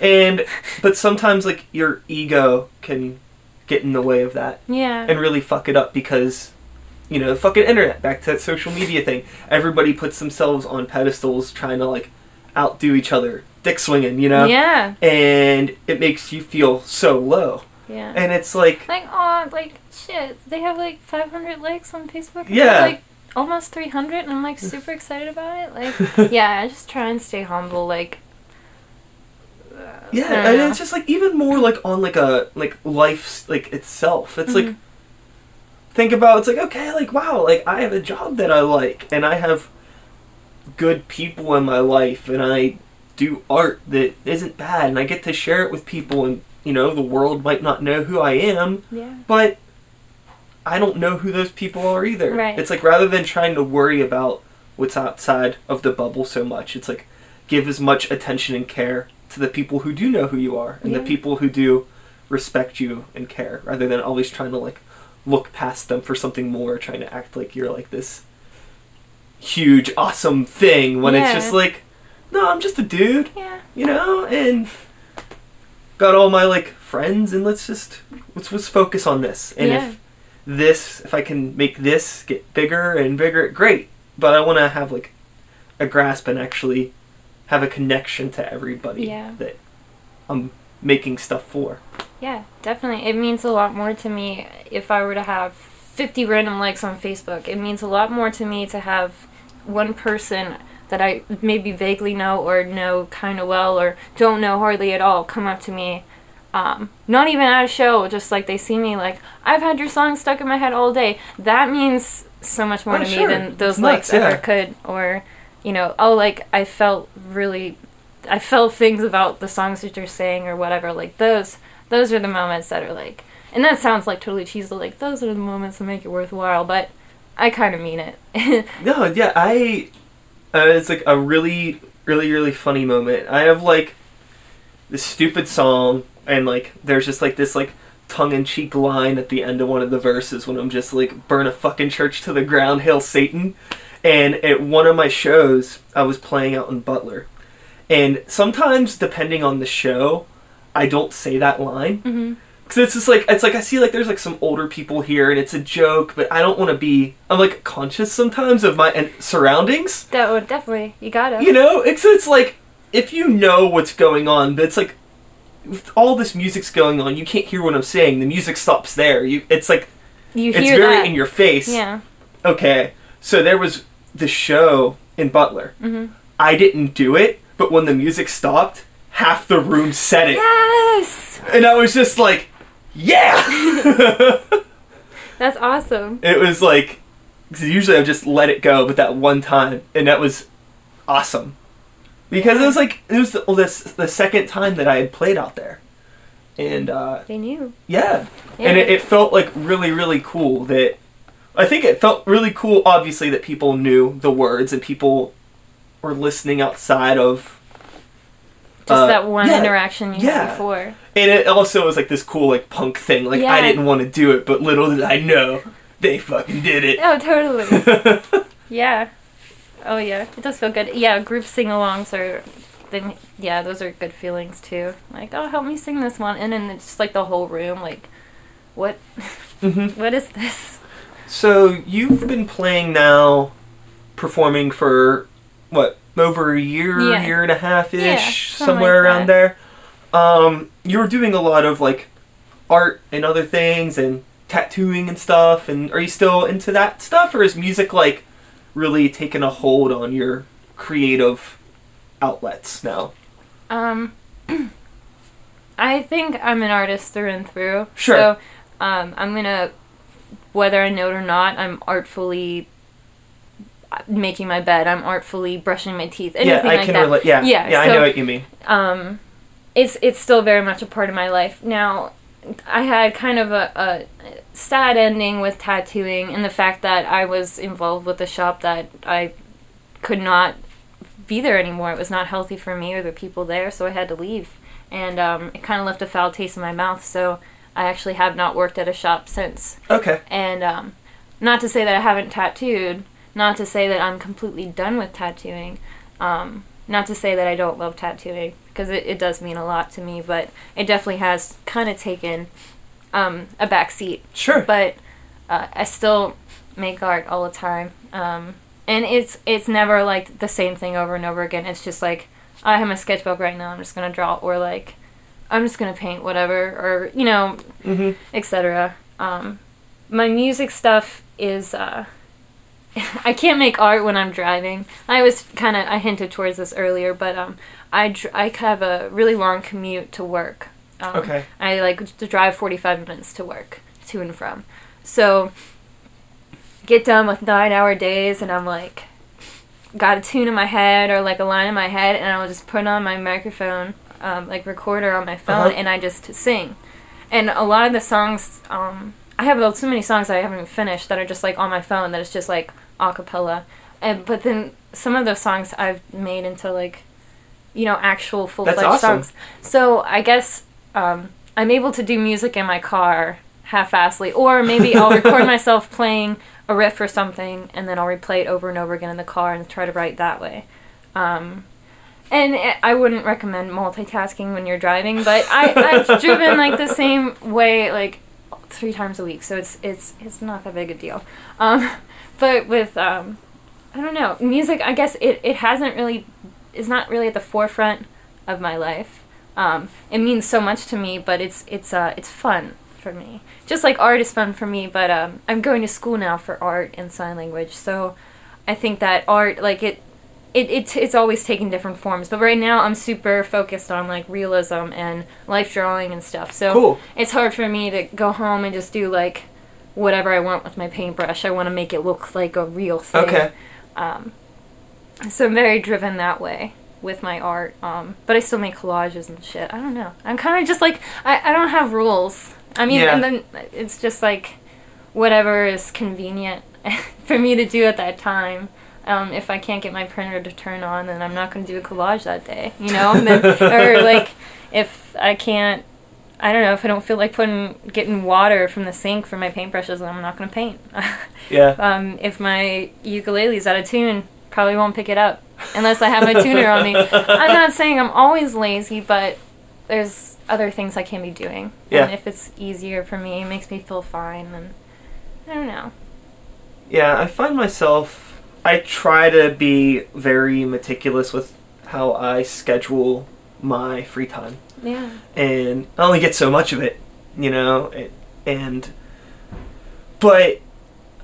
and but sometimes like your ego can get in the way of that Yeah. and really fuck it up because you know the fucking internet back to that social media thing everybody puts themselves on pedestals trying to like outdo each other dick swinging you know Yeah. and it makes you feel so low Yeah. and it's like like, oh, like, shit. They have like 500 likes on Facebook. Yeah. Like, almost 300, and I'm like <laughs> super excited about it. Like, <laughs> yeah, I just try and stay humble. Like, uh, yeah and it's just like even more like on like a like life like itself it's like Mhm. think about it's like okay like wow like i have a job that i like and i have good people in my life and i do art that isn't bad and i get to share it with people and you know the world might not know who i am yeah. but I don't know who those people are either. Right. It's like rather than trying to worry about what's outside of the bubble so much, it's like give as much attention and care to the people who do know who you are and the people who do respect you and care rather than always trying to like look past them for something more trying to act like you're like this huge awesome thing when it's just like no i'm just a dude Yeah. you know and got all my like friends and let's just let's just focus on this and Yeah. if this if i can make this get bigger and bigger great but i want to have like a grasp and actually have a connection to everybody Yeah. that i'm making stuff for Yeah, definitely. It means a lot more to me if I were to have 50 random likes on Facebook. It means a lot more to me to have one person that I maybe vaguely know or know kind of well or don't know hardly at all come up to me. Um, not even at a show, just like they see me, like, I've had your song stuck in my head all day. That means so much more Oh, to sure. me than those likes nuts, ever could. Or, you know, oh, like, I felt really I felt things about the songs that you're saying or whatever. Like those, those are the moments that are like, and that sounds like totally cheesy. Like those are the moments that make it worthwhile. But I kind of mean it. <laughs> no yeah i uh, it's like a really really really funny moment i have like this stupid song and like there's just like this like tongue-in-cheek line at the end of one of the verses when i'm just like burn a fucking church to the ground hail satan and at one of my shows i was playing out in butler and sometimes depending on the show i don't say that line mm-hmm. because it's just like it's like I see like there's like some older people here and it's a joke, but I don't want to be. I'm like conscious sometimes of my and surroundings. That would definitely you gotta. You know, it's it's like if you know what's going on, but it's like all this music's going on, you can't hear what I'm saying. The music stops there. You, it's like You it's very that. in your face. yeah. Okay, so there was the show in Butler. hmm I didn't do it, but when the music stopped, half the room said it, Yes, and I was just like, yeah. <laughs> <laughs> that's awesome. it was like usually I just let it go, but that one time, and that was awesome because it was like it was the, well, this the second time that I had played out there, and uh, They knew. yeah, Yeah. and it, it felt like really really cool that I think it felt really cool. Obviously, that people knew the words and people were listening outside of. Just uh, that one yeah, interaction you yeah. had before. And it also was like this cool like punk thing. Like I didn't want to do it, but little did I know they fucking did it. Oh, totally. <laughs> yeah. Oh, yeah. It does feel good. Yeah, group sing-alongs are, they, yeah, those are good feelings too. Like, oh, help me sing this one, and then it's just like the whole room, like, what, <laughs> hmm what is this? So you've been playing now, performing for what over a year, Yeah. year and a half ish, something somewhere like around there. Um, you were doing a lot of like art and other things and tattooing and stuff. And are you still into that stuff, or is music like really taken a hold on your creative outlets now? Um, <clears throat> I think I'm an artist through and through. Sure. So, um, I'm gonna, whether I know it or not, I'm artfully uh, making my bed. I'm artfully brushing my teeth. Anything yeah, I like can that. relate. Yeah, Yeah, yeah, I know what you mean. um, it's it's still very much a part of my life. Now, I had kind of a, a sad ending with tattooing and the fact that I was involved with a shop that I could not be there anymore. It was not healthy for me or the people there, so I had to leave. And um, it kind of left a foul taste in my mouth, so I actually have not worked at a shop since. Okay. And um, not to say that I haven't tattooed, not to say that I'm completely done with tattooing, um, not to say that I don't love tattooing, because it, it does mean a lot to me, but it definitely has kind of taken um, a back seat. Sure. But uh, I still make art all the time. Um, and it's it's never like the same thing over and over again. It's just like I have my sketchbook right now. I'm just gonna draw, or like I'm just gonna paint whatever, or you know, hmm etc. Um, my music stuff is uh, <laughs> I can't make art when I'm driving. I was kind of I hinted towards this earlier, but um, I dr- I have a really long commute to work. Um, Okay. I like to drive 45 minutes to work to and from. So get done with nine hour days and I'm like got a tune in my head or like a line in my head and I'll just put on my microphone um, like recorder on my phone Uh-huh. and I just sing. And a lot of the songs um, I have so many songs that I haven't even finished that are just like on my phone that it's just like a cappella. And but then some of those songs I've made into like you know, actual full fledged awesome. songs. So I guess um, I'm able to do music in my car half-assedly, or maybe I'll record <laughs> myself playing a riff or something, and then I'll replay it over and over again in the car and try to write that way. Um, and I- I wouldn't recommend multitasking when you're driving, but I, I've <laughs> driven like the same way like three times a week, so it's it's it's not that big a deal. Um, <laughs> but with um, I don't know music, I guess it, it hasn't really is not really at the forefront of my life. Um, it means so much to me, but it's it's uh it's fun for me. Just like art is fun for me, but um, I'm going to school now for art and sign language, so I think that art like it it, it it's always taking different forms but right now i'm super focused on like realism and life drawing and stuff so Cool. it's hard for me to go home and just do like whatever i want with my paintbrush i want to make it look like a real thing Okay. um, so i'm very driven that way with my art um, but i still make collages and shit i don't know i'm kind of just like I, I don't have rules i mean Yeah. and then it's just like whatever is convenient <laughs> for me to do at that time um, if I can't get my printer to turn on, then I'm not going to do a collage that day, you know. And then, <laughs> or like, if I can't, I don't know, if I don't feel like putting getting water from the sink for my paintbrushes, then I'm not going to paint. <laughs> Yeah. um, if my ukulele's out of tune, probably won't pick it up unless I have my tuner on me. I'm <laughs> not saying I'm always lazy, but there's other things I can be doing. Yeah. And if it's easier for me, it makes me feel fine, then I don't know. Yeah, I find myself. I try to be very meticulous with how I schedule my free time. Yeah. and I only get so much of it, you know, it, and but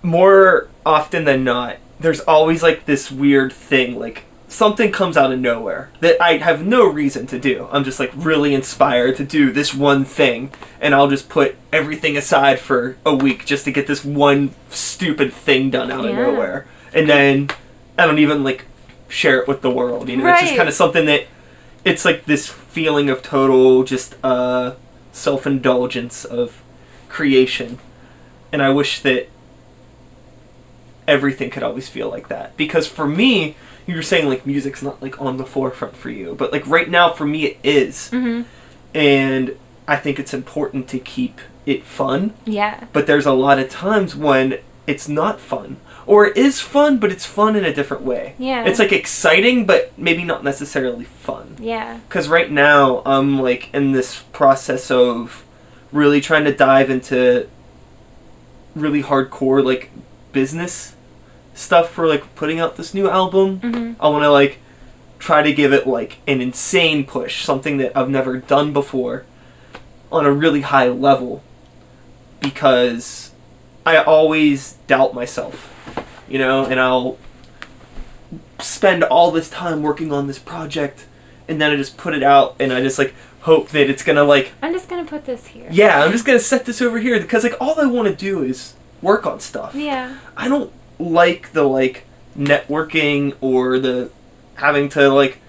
more often than not, there's always like this weird thing, like something comes out of nowhere that I have no reason to do. I'm just like really inspired to do this one thing, and I'll just put everything aside for a week just to get this one stupid thing done out of nowhere, and then I don't even like share it with the world. You know, it's just kind of something that it's like this feeling of total just uh, self-indulgence of creation and i wish that everything could always feel like that because for me you were saying like music's not like on the forefront for you but like right now for me it is Mm-hmm. and i think it's important to keep it fun Yeah. but there's a lot of times when it's not fun or it is fun but it's fun in a different way Yeah. it's like exciting but maybe not necessarily fun Yeah. because right now I'm like in this process of really trying to dive into really hardcore like business stuff for like putting out this new album. Mm-hmm. I want to like try to give it like an insane push, something that I've never done before on a really high level because I always doubt myself, you know, and I'll spend all this time working on this project and then I just put it out and I just like hope that it's gonna like I'm just gonna put this here. yeah I'm just gonna set this over here because like all I want to do is work on stuff. Yeah. I don't like the like networking or the having to like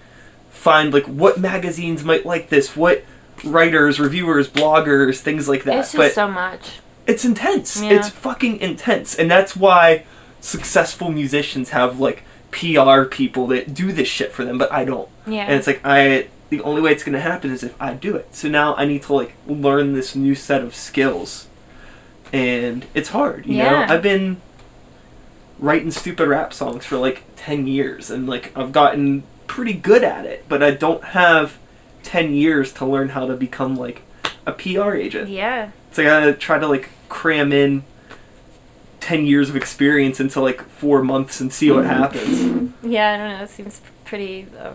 find like what magazines might like this, what writers, reviewers, bloggers, things like that. It's just but so much. it's intense. Yeah. It's fucking intense, and that's why successful musicians have like PR people that do this shit for them, but I don't. Yeah. And it's like I the only way it's gonna happen is if I do it. So now I need to like learn this new set of skills, and it's hard. You Yeah. know, I've been writing stupid rap songs for like ten years, and like I've gotten pretty good at it, but I don't have ten years to learn how to become like a PR agent. yeah. So I gotta try to like cram in ten years of experience into like four months and see what Mm-hmm. happens. Yeah, I don't know. It seems pretty uh,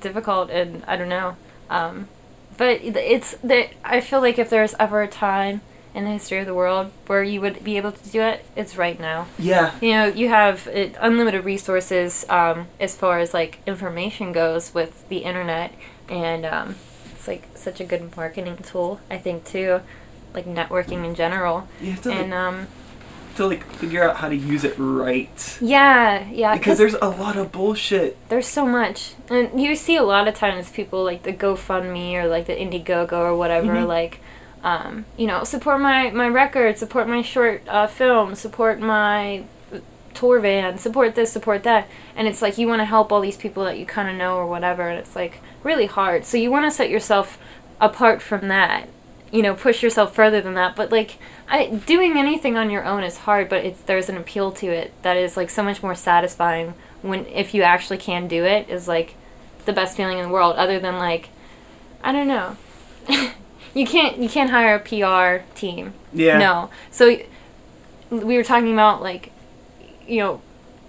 difficult, and I don't know. Um, but it's that I feel like if there's ever a time in the history of the world where you would be able to do it, it's right now. Yeah. You know, you have uh, unlimited resources um, as far as like information goes with the internet, and um, it's like such a good marketing tool. I think too, like networking in general, You have to like, and um, to like figure out how to use it right. yeah, yeah, Because there's a lot of bullshit. There's so much, and you see a lot of times people like the GoFundMe or like the Indiegogo or whatever, Mhm. like, um, you know, support my my record, support my short uh, film, support my tour van, support this, support that. And it's like you want to help all these people that you kind of know or whatever. And it's like really hard. So you want to set yourself apart from that. You know, push yourself further than that. But like, I, doing anything on your own is hard, but it's there's an appeal to it that is like so much more satisfying when if you actually can do it is like the best feeling in the world. Other than like, I don't know. <laughs> you can't you can't hire a PR team. Yeah. No. So we were talking about like you know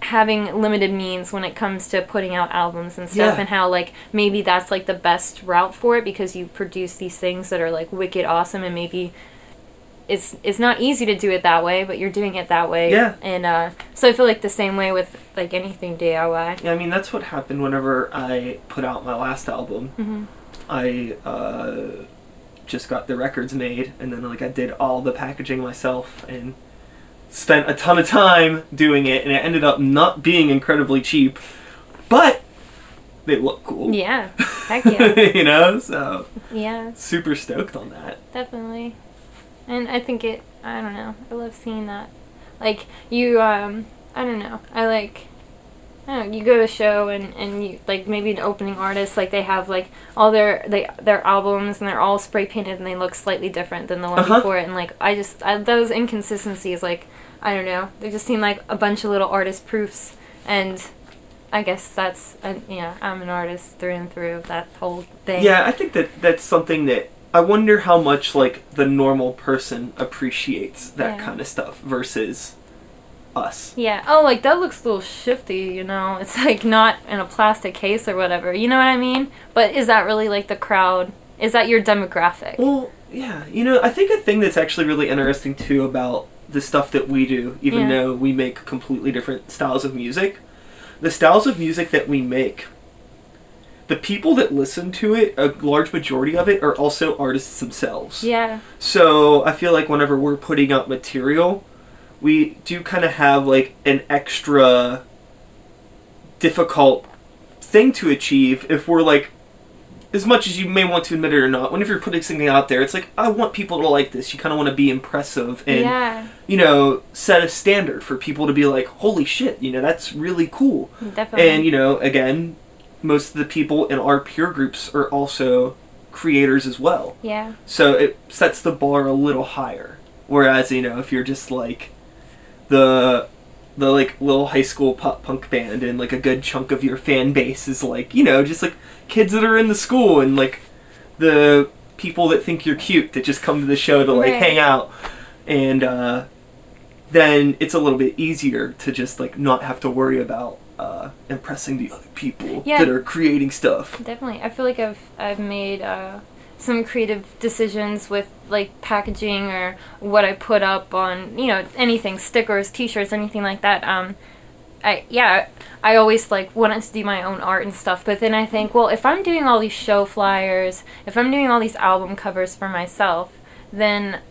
having limited means when it comes to putting out albums and stuff Yeah. and how like maybe that's like the best route for it because you produce these things that are like wicked awesome and maybe it's it's not easy to do it that way but you're doing it that way Yeah. and uh so i feel like the same way with like anything diy Yeah, I mean that's what happened whenever I put out my last album. mm-hmm. I uh, just got the records made, and then like I did all the packaging myself, and spent a ton of time doing it, and it ended up not being incredibly cheap, but they look cool. yeah. Heck <laughs> yeah. You know, so yeah. super stoked on that. definitely. And i think it i don't know. I love seeing that. Like you um i don't know. I like I know, you go to a show and, and you like maybe an opening artist like they have like all their they their albums and they're all spray painted and they look slightly different than the one Uh-huh. before it and like I just I, those inconsistencies like I don't know they just seem like a bunch of little artist proofs and I guess that's uh, yeah I'm an artist through and through that whole thing Yeah, I think that that's something that I wonder how much like the normal person appreciates that Yeah. kind of stuff versus us. Yeah. Oh, like that looks a little shifty, you know. It's like not in a plastic case or whatever. You know what I mean? But is that really like the crowd? Is that your demographic? Well, yeah, you know, I think a thing that's actually really interesting too about the stuff that we do, even Yeah. though we make completely different styles of music, the styles of music that we make, the people that listen to it, a large majority of it, are also artists themselves. yeah. So I feel like whenever we're putting out material, we do kind of have like an extra difficult thing to achieve if we're like as much as you may want to admit it or not whenever you're putting something out there it's like i want people to like this you kind of want to be impressive and yeah. you know set a standard for people to be like holy shit you know that's really cool Definitely. and you know again most of the people in our peer groups are also creators as well yeah. so it sets the bar a little higher. Whereas, you know, if you're just like the the like little high school pop punk band and like a good chunk of your fan base is like, you know, just like kids that are in the school and like the people that think you're cute that just come to the show to like Right. hang out and uh then it's a little bit easier to just like not have to worry about uh impressing the other people Yeah. that are creating stuff. Definitely. I feel like I've I've made uh, some creative decisions with like packaging or what I put up on you know anything stickers, T-shirts, anything like that. Um, I yeah I always like wanted to do my own art and stuff, but then I think well if I'm doing all these show flyers, if I'm doing all these album covers for myself, then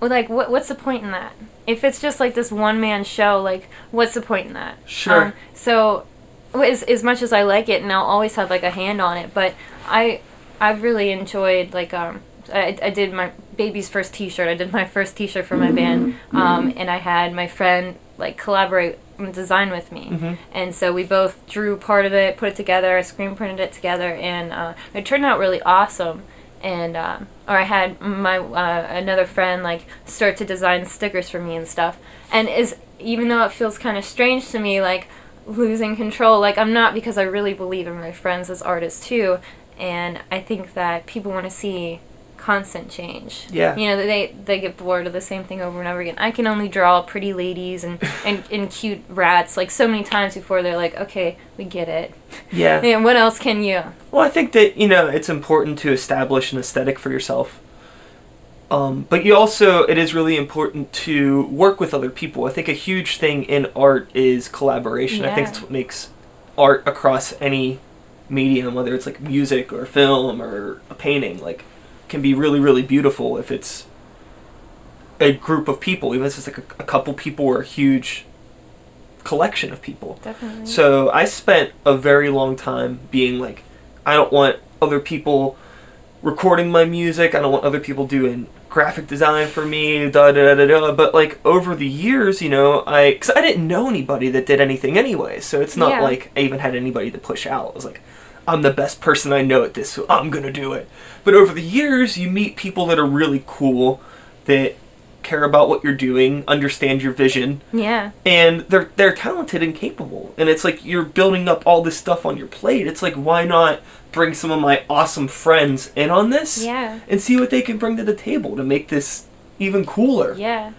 well, like what what's the point in that? If it's just like this one man show, like what's the point in that? Sure. Um, so as as much as I like it, and I'll always have like a hand on it, but I I've really enjoyed like um I, I did my baby's first T-shirt. I did my first T-shirt for my band, um, and I had my friend like collaborate and design with me, Mhm. and so we both drew part of it, put it together, screen printed it together, and uh, it turned out really awesome. And um, or I had my uh, another friend like start to design stickers for me and stuff, and is even though it feels kind of strange to me, like losing control. Like I'm not because I really believe in my friends as artists too, and I think that people want to see constant change. Yeah. You know, they they get bored of the same thing over and over again. I can only draw pretty ladies and, <laughs> and, and cute rats like so many times before they're like, okay, we get it. Yeah. <laughs> And what else can you? Well, I think that you know it's important to establish an aesthetic for yourself. Um, but you also, it is really important to work with other people. I think a huge thing in art is collaboration. I think it's what makes art across any medium, whether it's like music or film or a painting, like can be really, really beautiful if it's a group of people. Even if it's like a, a couple people or a huge collection of people. Definitely. So I spent a very long time being like, I don't want other people recording my music. I don't want other people doing graphic design for me. Da da da da. But like over the years, you know, I because I didn't know anybody that did anything anyway, so it's not Yeah. like I even had anybody to push out. I was like, I'm the best person I know at this, so I'm gonna do it. But over the years, you meet people that are really cool, that care about what you're doing, understand your vision, Yeah. and they're they're talented and capable. And it's like you're building up all this stuff on your plate. It's like why not bring some of my awesome friends in on this Yeah. and see what they can bring to the table to make this even cooler. Yeah.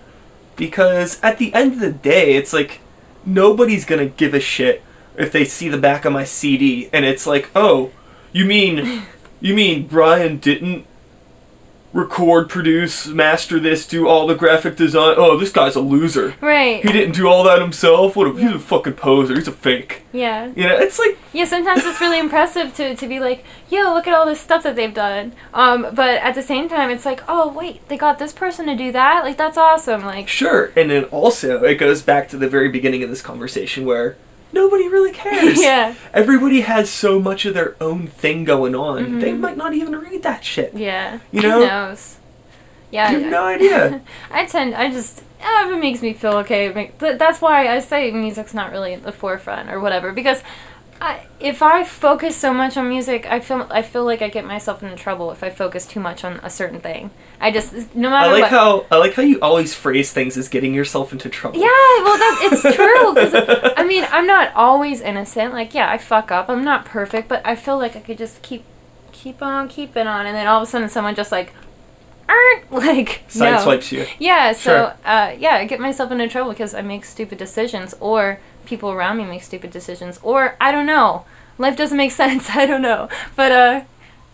Because at the end of the day, it's like nobody's gonna give a shit if they see the back of my CD and it's like, oh, you mean, <laughs> you mean Brian didn't record, produce, master this, do all the graphic design? Oh, this guy's a loser. Right. He didn't do all that himself. What? A, he's a fucking poser. He's a fake. Yeah. You know, it's like Yeah, sometimes it's really impressive to, to be like, yo, look at all this stuff that they've done. Um, but at the same time, it's like, oh, wait, they got this person to do that? Like, that's awesome. Like, sure, and then also it goes back to the very beginning of this conversation where nobody really cares. <laughs> yeah. Everybody has so much of their own thing going on. Mhm. They might not even read that shit. Yeah. You Who know? knows? Yeah. You have no idea. <laughs> I tend, I just, if it makes me feel okay, it make, that's why I say music's not really at the forefront or whatever. Because I, if I focus so much on music, I feel, I feel like I get myself into trouble if I focus too much on a certain thing. I just, no matter. I like what. how I like how you always phrase things as getting yourself into trouble. Yeah, well, that it's true. 'cause, <laughs> I mean, I'm not always innocent. Like, yeah, I fuck up. I'm not perfect, but I feel like I could just keep, keep on keeping on, and then all of a sudden, someone just like, aren't <laughs> like no. Sideswipes you. Yeah, so Sure. uh, yeah, I get myself into trouble because I make stupid decisions, or people around me make stupid decisions, or I don't know. Life doesn't make <laughs> sense. I don't know, but uh,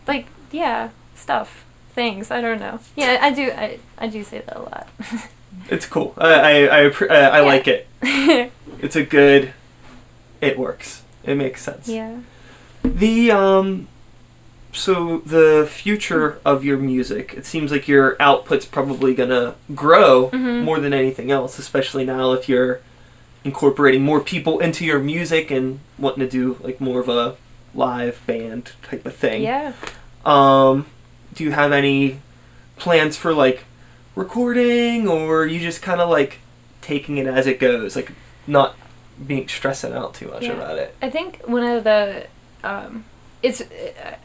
like yeah, stuff, things. I don't know. Yeah, I do. I I do say that a lot. <laughs> It's cool. I I I, uh, I Yeah. like it. <laughs> It's a good. It works. It makes sense. yeah. The um so the future of your music, it seems like your output's probably gonna grow Mhm. more than anything else, especially now if you're incorporating more people into your music and wanting to do like more of a live band type of thing. Yeah. Um do you have any plans for like recording or you just kind of like taking it as it goes, like not being stressing out too much Yeah. about it? I think one of the um, it's uh,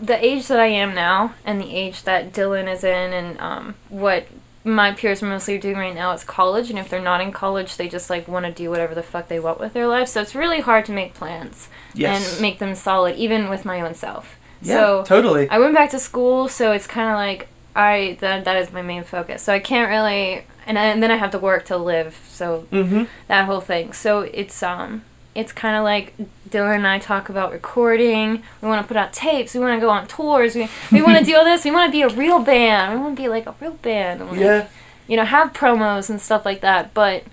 the age that I am now and the age that Dylan is in and um, what my peers are mostly doing right now is college and if they're not in college they just like want to do whatever the fuck they want with their life so it's really hard to make plans Yes. and make them solid even with my own self yeah, so totally. I went back to school, so it's kind of like I that that is my main focus. So I can't really, and, I, and then I have to work to live. So mm-hmm. that whole thing. So it's um it's kind of like Dylan and I talk about recording. We want to put out tapes. We want to go on tours. We we want to do all this. We want to be a real band. We want to be like a real band. like, Yeah. You know, have promos and stuff like that. But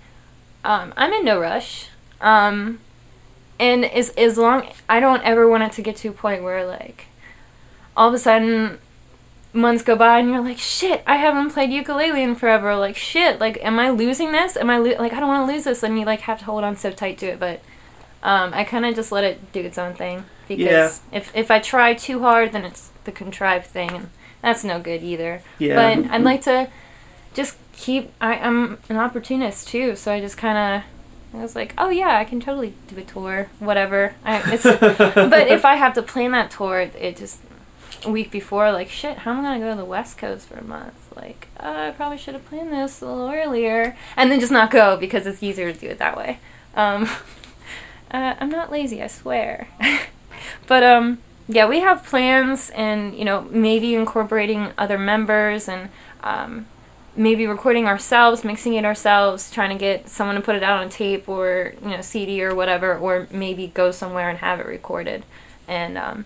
um, I'm in no rush. Um, and as as long I don't ever want it to get to a point where like all of a sudden months go by and you're like shit I haven't played ukulele in forever like shit like am I losing this am I lo- like I don't want to lose this and you like have to hold on so tight to it but um, I kind of just let it do its own thing because Yeah. if if I try too hard then it's the contrived thing and that's no good either Yeah. but I'd like to just keep I, I'm an opportunist too so I just kind of I was like, oh yeah, I can totally do a tour, whatever. I, it's, <laughs> but if I have to plan that tour, it, it just a week before, like shit, how am I gonna go to the West Coast for a month? Like, uh, I probably should have planned this a little earlier, and then just not go because it's easier to do it that way. Um, <laughs> uh, I'm not lazy, I swear. <laughs> but um, yeah, we have plans, and you know, maybe incorporating other members and um, maybe recording ourselves, mixing it ourselves, trying to get someone to put it out on tape or you know CD or whatever, or maybe go somewhere and have it recorded. And um,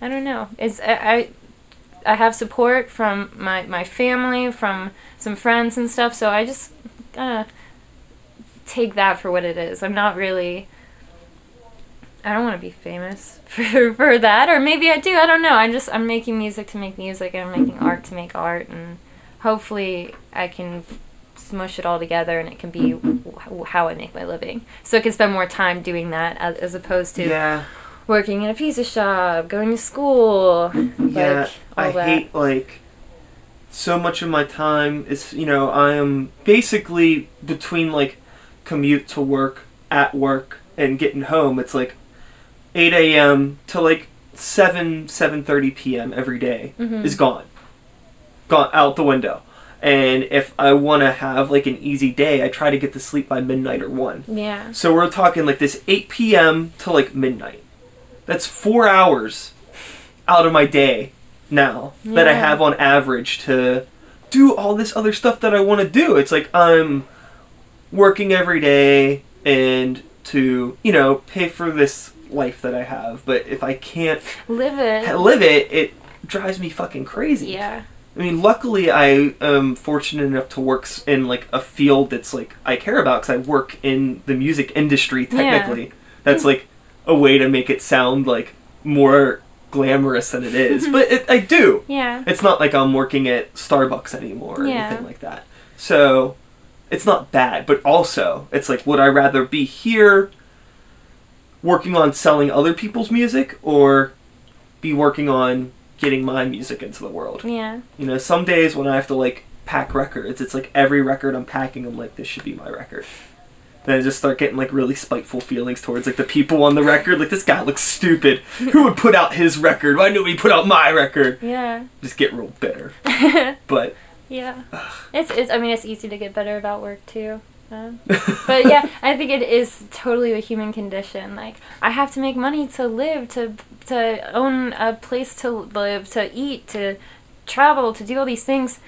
I don't know. It's I, I have support from my my family, from some friends and stuff. So I just gotta take that for what it is. I'm not really. I don't want to be famous <laughs> for, for that, or maybe I do. I don't know. I'm just I'm making music to make music, and I'm making art to make art, and hopefully I can smush it all together, and it can be wh- how I make my living. So I can spend more time doing that as, as opposed to yeah. working in a pizza shop, going to school. yeah, like, I that. hate like so much of my time is you know I am basically between like commute to work, at work, and getting home. It's like eight a.m. to like seven seven thirty p.m. every day Mhm. is gone, gone out the window. And if I want to have like an easy day, I try to get to sleep by midnight or one. Yeah. So we're talking like this 8 p.m. to like midnight. That's four hours out of my day now that I have on average to do all this other stuff that I want to do. It's like I'm working every day and to, you know, pay for this life that I have. But if I can't Live it. live it, it drives me fucking crazy. Yeah. I mean, luckily, I am fortunate enough to work in like a field that's like I care about because I work in the music industry. Technically, Yeah. That's hmm. like a way to make it sound like more glamorous than it is, <laughs> but it, I do. Yeah. It's not like I'm working at Starbucks anymore or Yeah. anything like that. So it's not bad, but also it's like would I rather be here working on selling other people's music or be working on getting my music into the world? Yeah. You know, some days when I have to like pack records, it's like every record I'm packing, I'm like, this should be my record. Then I just start getting like really spiteful feelings towards like the people on the record. Like this guy looks stupid. Who would put out his record? Why nobody put out my record? Yeah. Just get real bitter. <laughs> But Yeah. It's, it's, I mean, it's easy to get better about work too. Um, but yeah, I think it is totally a human condition. Like, I have to make money to live, to, to own a place to live, to eat, to travel, to do all these things.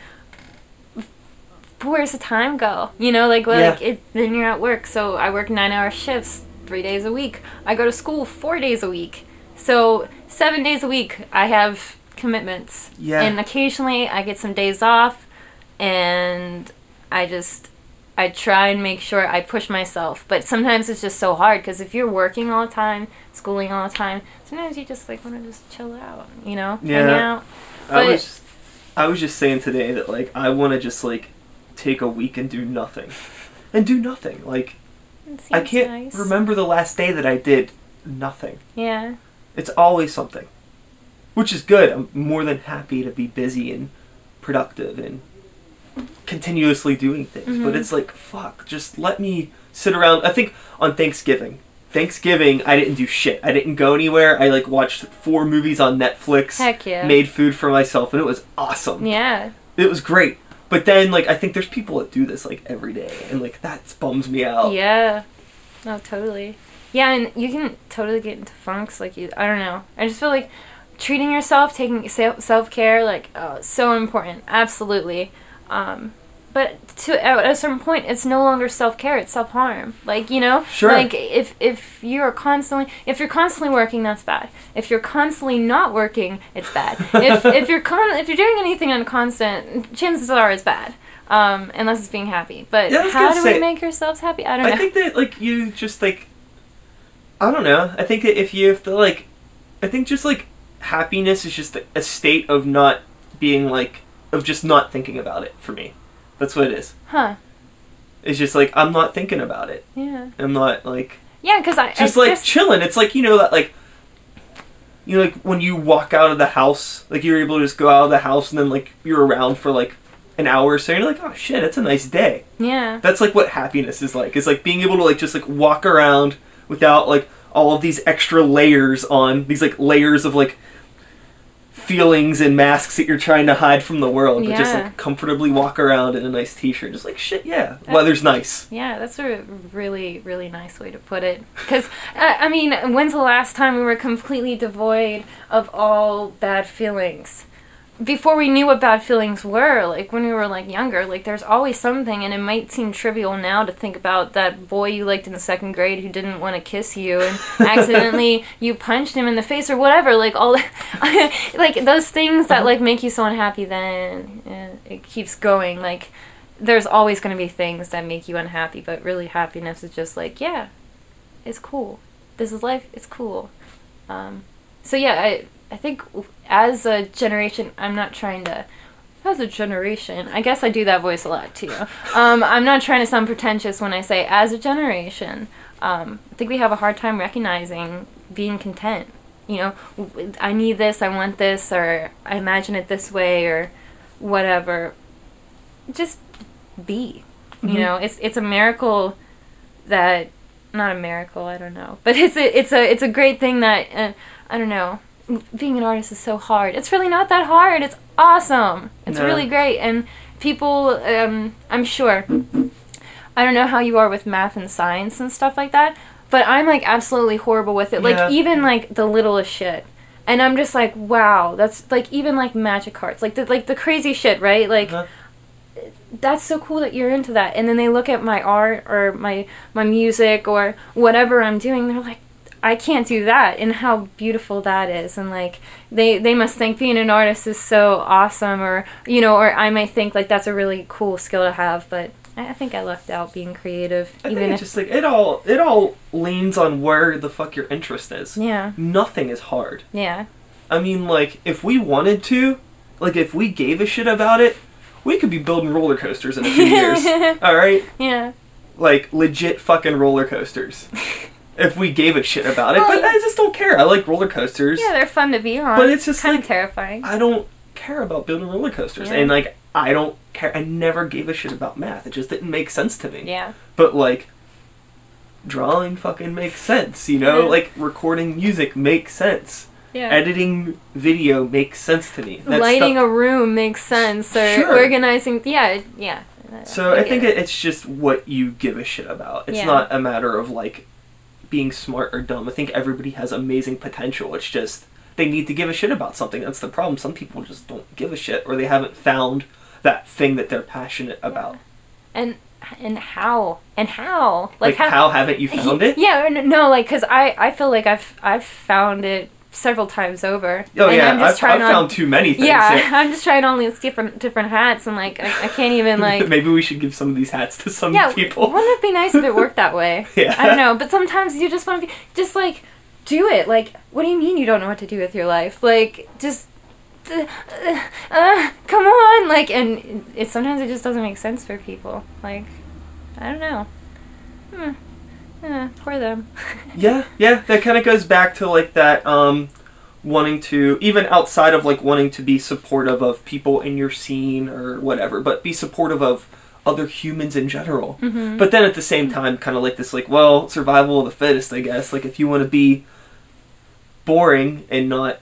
Where's the time go? You know, like, like Yeah. it, then you're at work. So I work nine hour shifts three days a week. I go to school four days a week. So seven days a week, I have commitments. Yeah. And occasionally I get some days off and I just I try and make sure I push myself. But sometimes it's just so hard because if you're working all the time, schooling all the time, sometimes you just like want to just chill out, you know, hang Yeah. out. I But- was I was just saying today that like I want to just like take a week and do nothing. And do nothing. Like I can't nice. remember the last day that I did nothing. Yeah. It's always something. Which is good. I'm more than happy to be busy and productive and continuously doing things. But Mhm. it's like, fuck, just let me sit around. I think on Thanksgiving. Thanksgiving, I didn't do shit. I didn't go anywhere. I like watched four movies on Netflix, Heck yeah. made food for myself, and it was awesome. Yeah. It was great. But then, like, I think there's people that do this like every day, and like that bums me out. Yeah. No, totally. Yeah, and you can totally get into funks. Like, you, I don't know. I just feel like treating yourself, taking self care, like, oh, so important. Absolutely. Um, but to at a certain point, it's no longer self care. It's self harm. Like you know, Sure. Like if if you are constantly if you're constantly working, that's bad. If you're constantly not working, it's bad. <laughs> if if you're con if you're doing anything on constant, chances are it's bad. Um, unless it's being happy. But Yeah, how do we make ourselves happy? I don't know. I think that like you just like I don't know. I think that if you have to like I think just like happiness is just a state of not being like of just not thinking about it for me. That's what it is. huh? It's just like I'm not thinking about it. Yeah. I'm not like Yeah, because I just like there's- chilling. It's like you know that like you know like when you walk out of the house, like you're able to just go out of the house and then like you're around for like an hour or so and you're like, oh shit, it's a nice day. yeah. That's like what happiness is like. It's like being able to like just like walk around without like all of these extra layers on these like layers of like feelings and masks that you're trying to hide from the world, but just like comfortably walk around in a nice t-shirt, just like shit, yeah. Weather's nice. Yeah, that's a really, really nice way to put it. Because, I mean, when's the last time we were completely devoid of all bad feelings? Before we knew what bad feelings were, like when we were like younger, like there's always something, and it might seem trivial now to think about that boy you liked in the second grade who didn't want to kiss you, and <laughs> accidentally you punched him in the face or whatever. Like all, <laughs> like those things that like make you so unhappy. Then uh, it keeps going. Like there's always going to be things that make you unhappy, but really happiness is just like, yeah, it's cool. This is life. It's cool. Um, so yeah, I I think as a generation, I'm not trying to. As a generation, I guess I do that voice a lot too. Um, I'm not trying to sound pretentious when I say as a generation. Um, I think we have a hard time recognizing being content. You know, I need this, I want this, or I imagine it this way, or whatever. Just be. Mhm. You know, it's it's a miracle that not a miracle, I don't know, but it's a it's a it's a great thing that uh, I don't know. Being an artist is so hard. It's really not that hard. It's awesome. It's No. really great, and people. Um, I'm sure. I don't know how you are with math and science and stuff like that, but I'm like absolutely horrible with it. Like Yeah. even like the littlest shit. And I'm just like, wow, that's like even like magic cards, like the like the crazy shit, right? Like Uh-huh. that's so cool that you're into that. And then they look at my art or my my music or whatever I'm doing, they're like, I can't do that and how beautiful that is and like they they must think being an artist is so awesome or you know, or I might think like that's a really cool skill to have, but I, I think I lucked out being creative. I even think if just like it all it all leans on where the fuck your interest is. Yeah. Nothing is hard. Yeah. I mean, like if we wanted to, like if we gave a shit about it, we could be building roller coasters in a few years. <laughs> All right, Yeah. like legit fucking roller coasters. <laughs> if we gave a shit about it, Well, but. I just don't care. I like roller coasters. Yeah, they're fun to be on. But it's just kind like- of terrifying. I don't care about building roller coasters, Yeah. and like I don't care. I never gave a shit about math. It just didn't make sense to me. yeah. But like drawing fucking makes sense, you know? Yeah. Like recording music makes sense. Yeah. Editing video makes sense to me. That Lighting stuff- a room makes sense or Sure. organizing yeah, yeah. So I get think it. it- it's just what you give a shit about. It's Yeah. not a matter of like being smart or dumb. I think everybody has amazing potential. It's just they need to give a shit about something. That's the problem. Some people just don't give a shit or they haven't found that thing that they're passionate about. and and how and how Like, how, haven't you found it? Yeah, no, like because I I feel like I've I've found it several times over. Oh and yeah, I'm just I've, trying I've on, found too many things. Yeah, <laughs> I'm just trying on these different different hats and like I, I can't even <laughs> like. Maybe we should give some of these hats to some yeah, people. wouldn't it be nice if it worked that way? <laughs> Yeah. I don't know, but sometimes you just want to be just like do it. Like, what do you mean you don't know what to do with your life? Like, just. Uh, uh, come on like and it sometimes it just doesn't make sense for people like i don't know hmm. Yeah, for them <laughs> Yeah, yeah, that kind of goes back to like that um wanting to even outside of like wanting to be supportive of people in your scene or whatever, but be supportive of other humans in general. Mhm. But then at the same time kind of like this like, well, survival of the fittest, I guess. Like if you want to be boring and not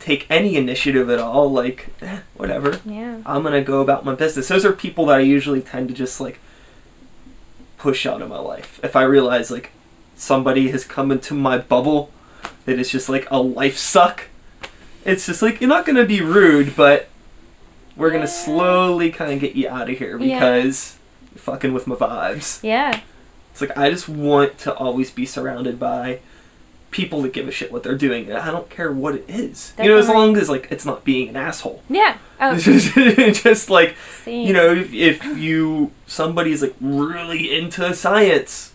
take any initiative at all, like eh, whatever. yeah I'm gonna go about my business. Those are people that I usually tend to just like push out of my life. If I realize like somebody has come into my bubble that is just like a life suck, it's just like you're not gonna be rude, but we're gonna slowly kind of get you out of here Yeah. because you're fucking with my vibes. yeah It's like I just want to always be surrounded by people that give a shit what they're doing. I don't care what it is. You know, as long as like it's not being an asshole. yeah oh. <laughs> Just like see you know if, if you somebody's like really into science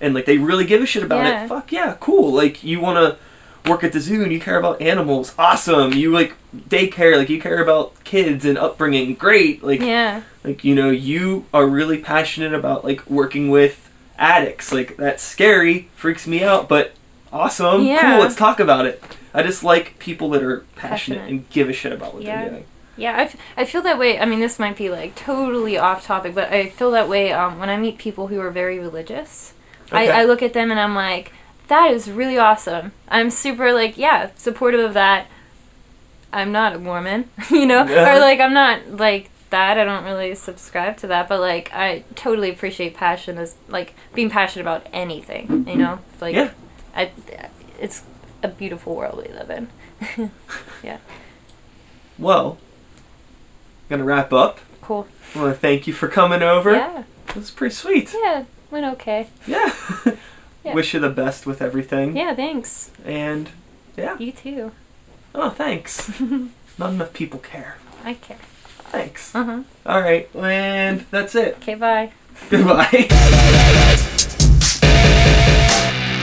and like they really give a shit about Yeah. it fuck yeah cool. Like you want to work at the zoo and you care about animals awesome. You like daycare like you care about kids and upbringing great. Like yeah. like you know you are really passionate about like working with addicts. Like that's scary freaks me out but awesome. Yeah. cool let's talk about it. I just like people that are passionate, Passionate. and give a shit about what Yeah. they're doing Yeah, I, f- I feel that way. I mean, this might be like totally off topic, but I feel that way um, when I meet people who are very religious. Okay. I, I look at them and I'm like, that is really awesome. I'm super, like, yeah, supportive of that. I'm not a Mormon, <laughs> you know? Yeah. Or, like, I'm not, like, that. I don't really subscribe to that, but, like, I totally appreciate passion as, like, being passionate about anything, you know? Like, Yeah. I, it's a beautiful world we live in. <laughs> yeah, well gonna wrap up cool. I want to thank you for coming over. Yeah. It was pretty sweet. Yeah, went okay. Yeah. <laughs> Yeah. Wish you the best with everything. Yeah, thanks. And yeah. You too. Oh, thanks. <laughs> Not enough people care. I care. Thanks. Uh huh. All right, and that's it. Okay, bye. Goodbye.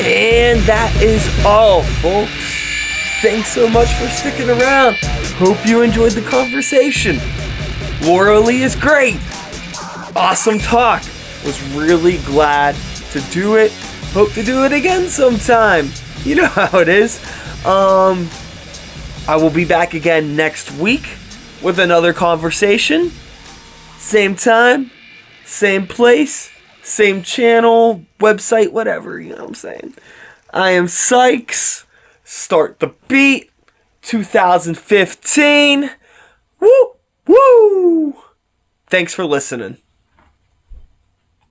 And that is all, folks. Thanks so much for sticking around. Hope you enjoyed the conversation. Laura Lee is great. Awesome talk. Was really glad to do it. Hope to do it again sometime. <laughs> You know how it is. Um, I will be back again next week with another conversation. Same time, same place, same channel, website, whatever, you know what I'm saying. I am Sykes. Start the beat 2015. Woo! Woo! Thanks for listening.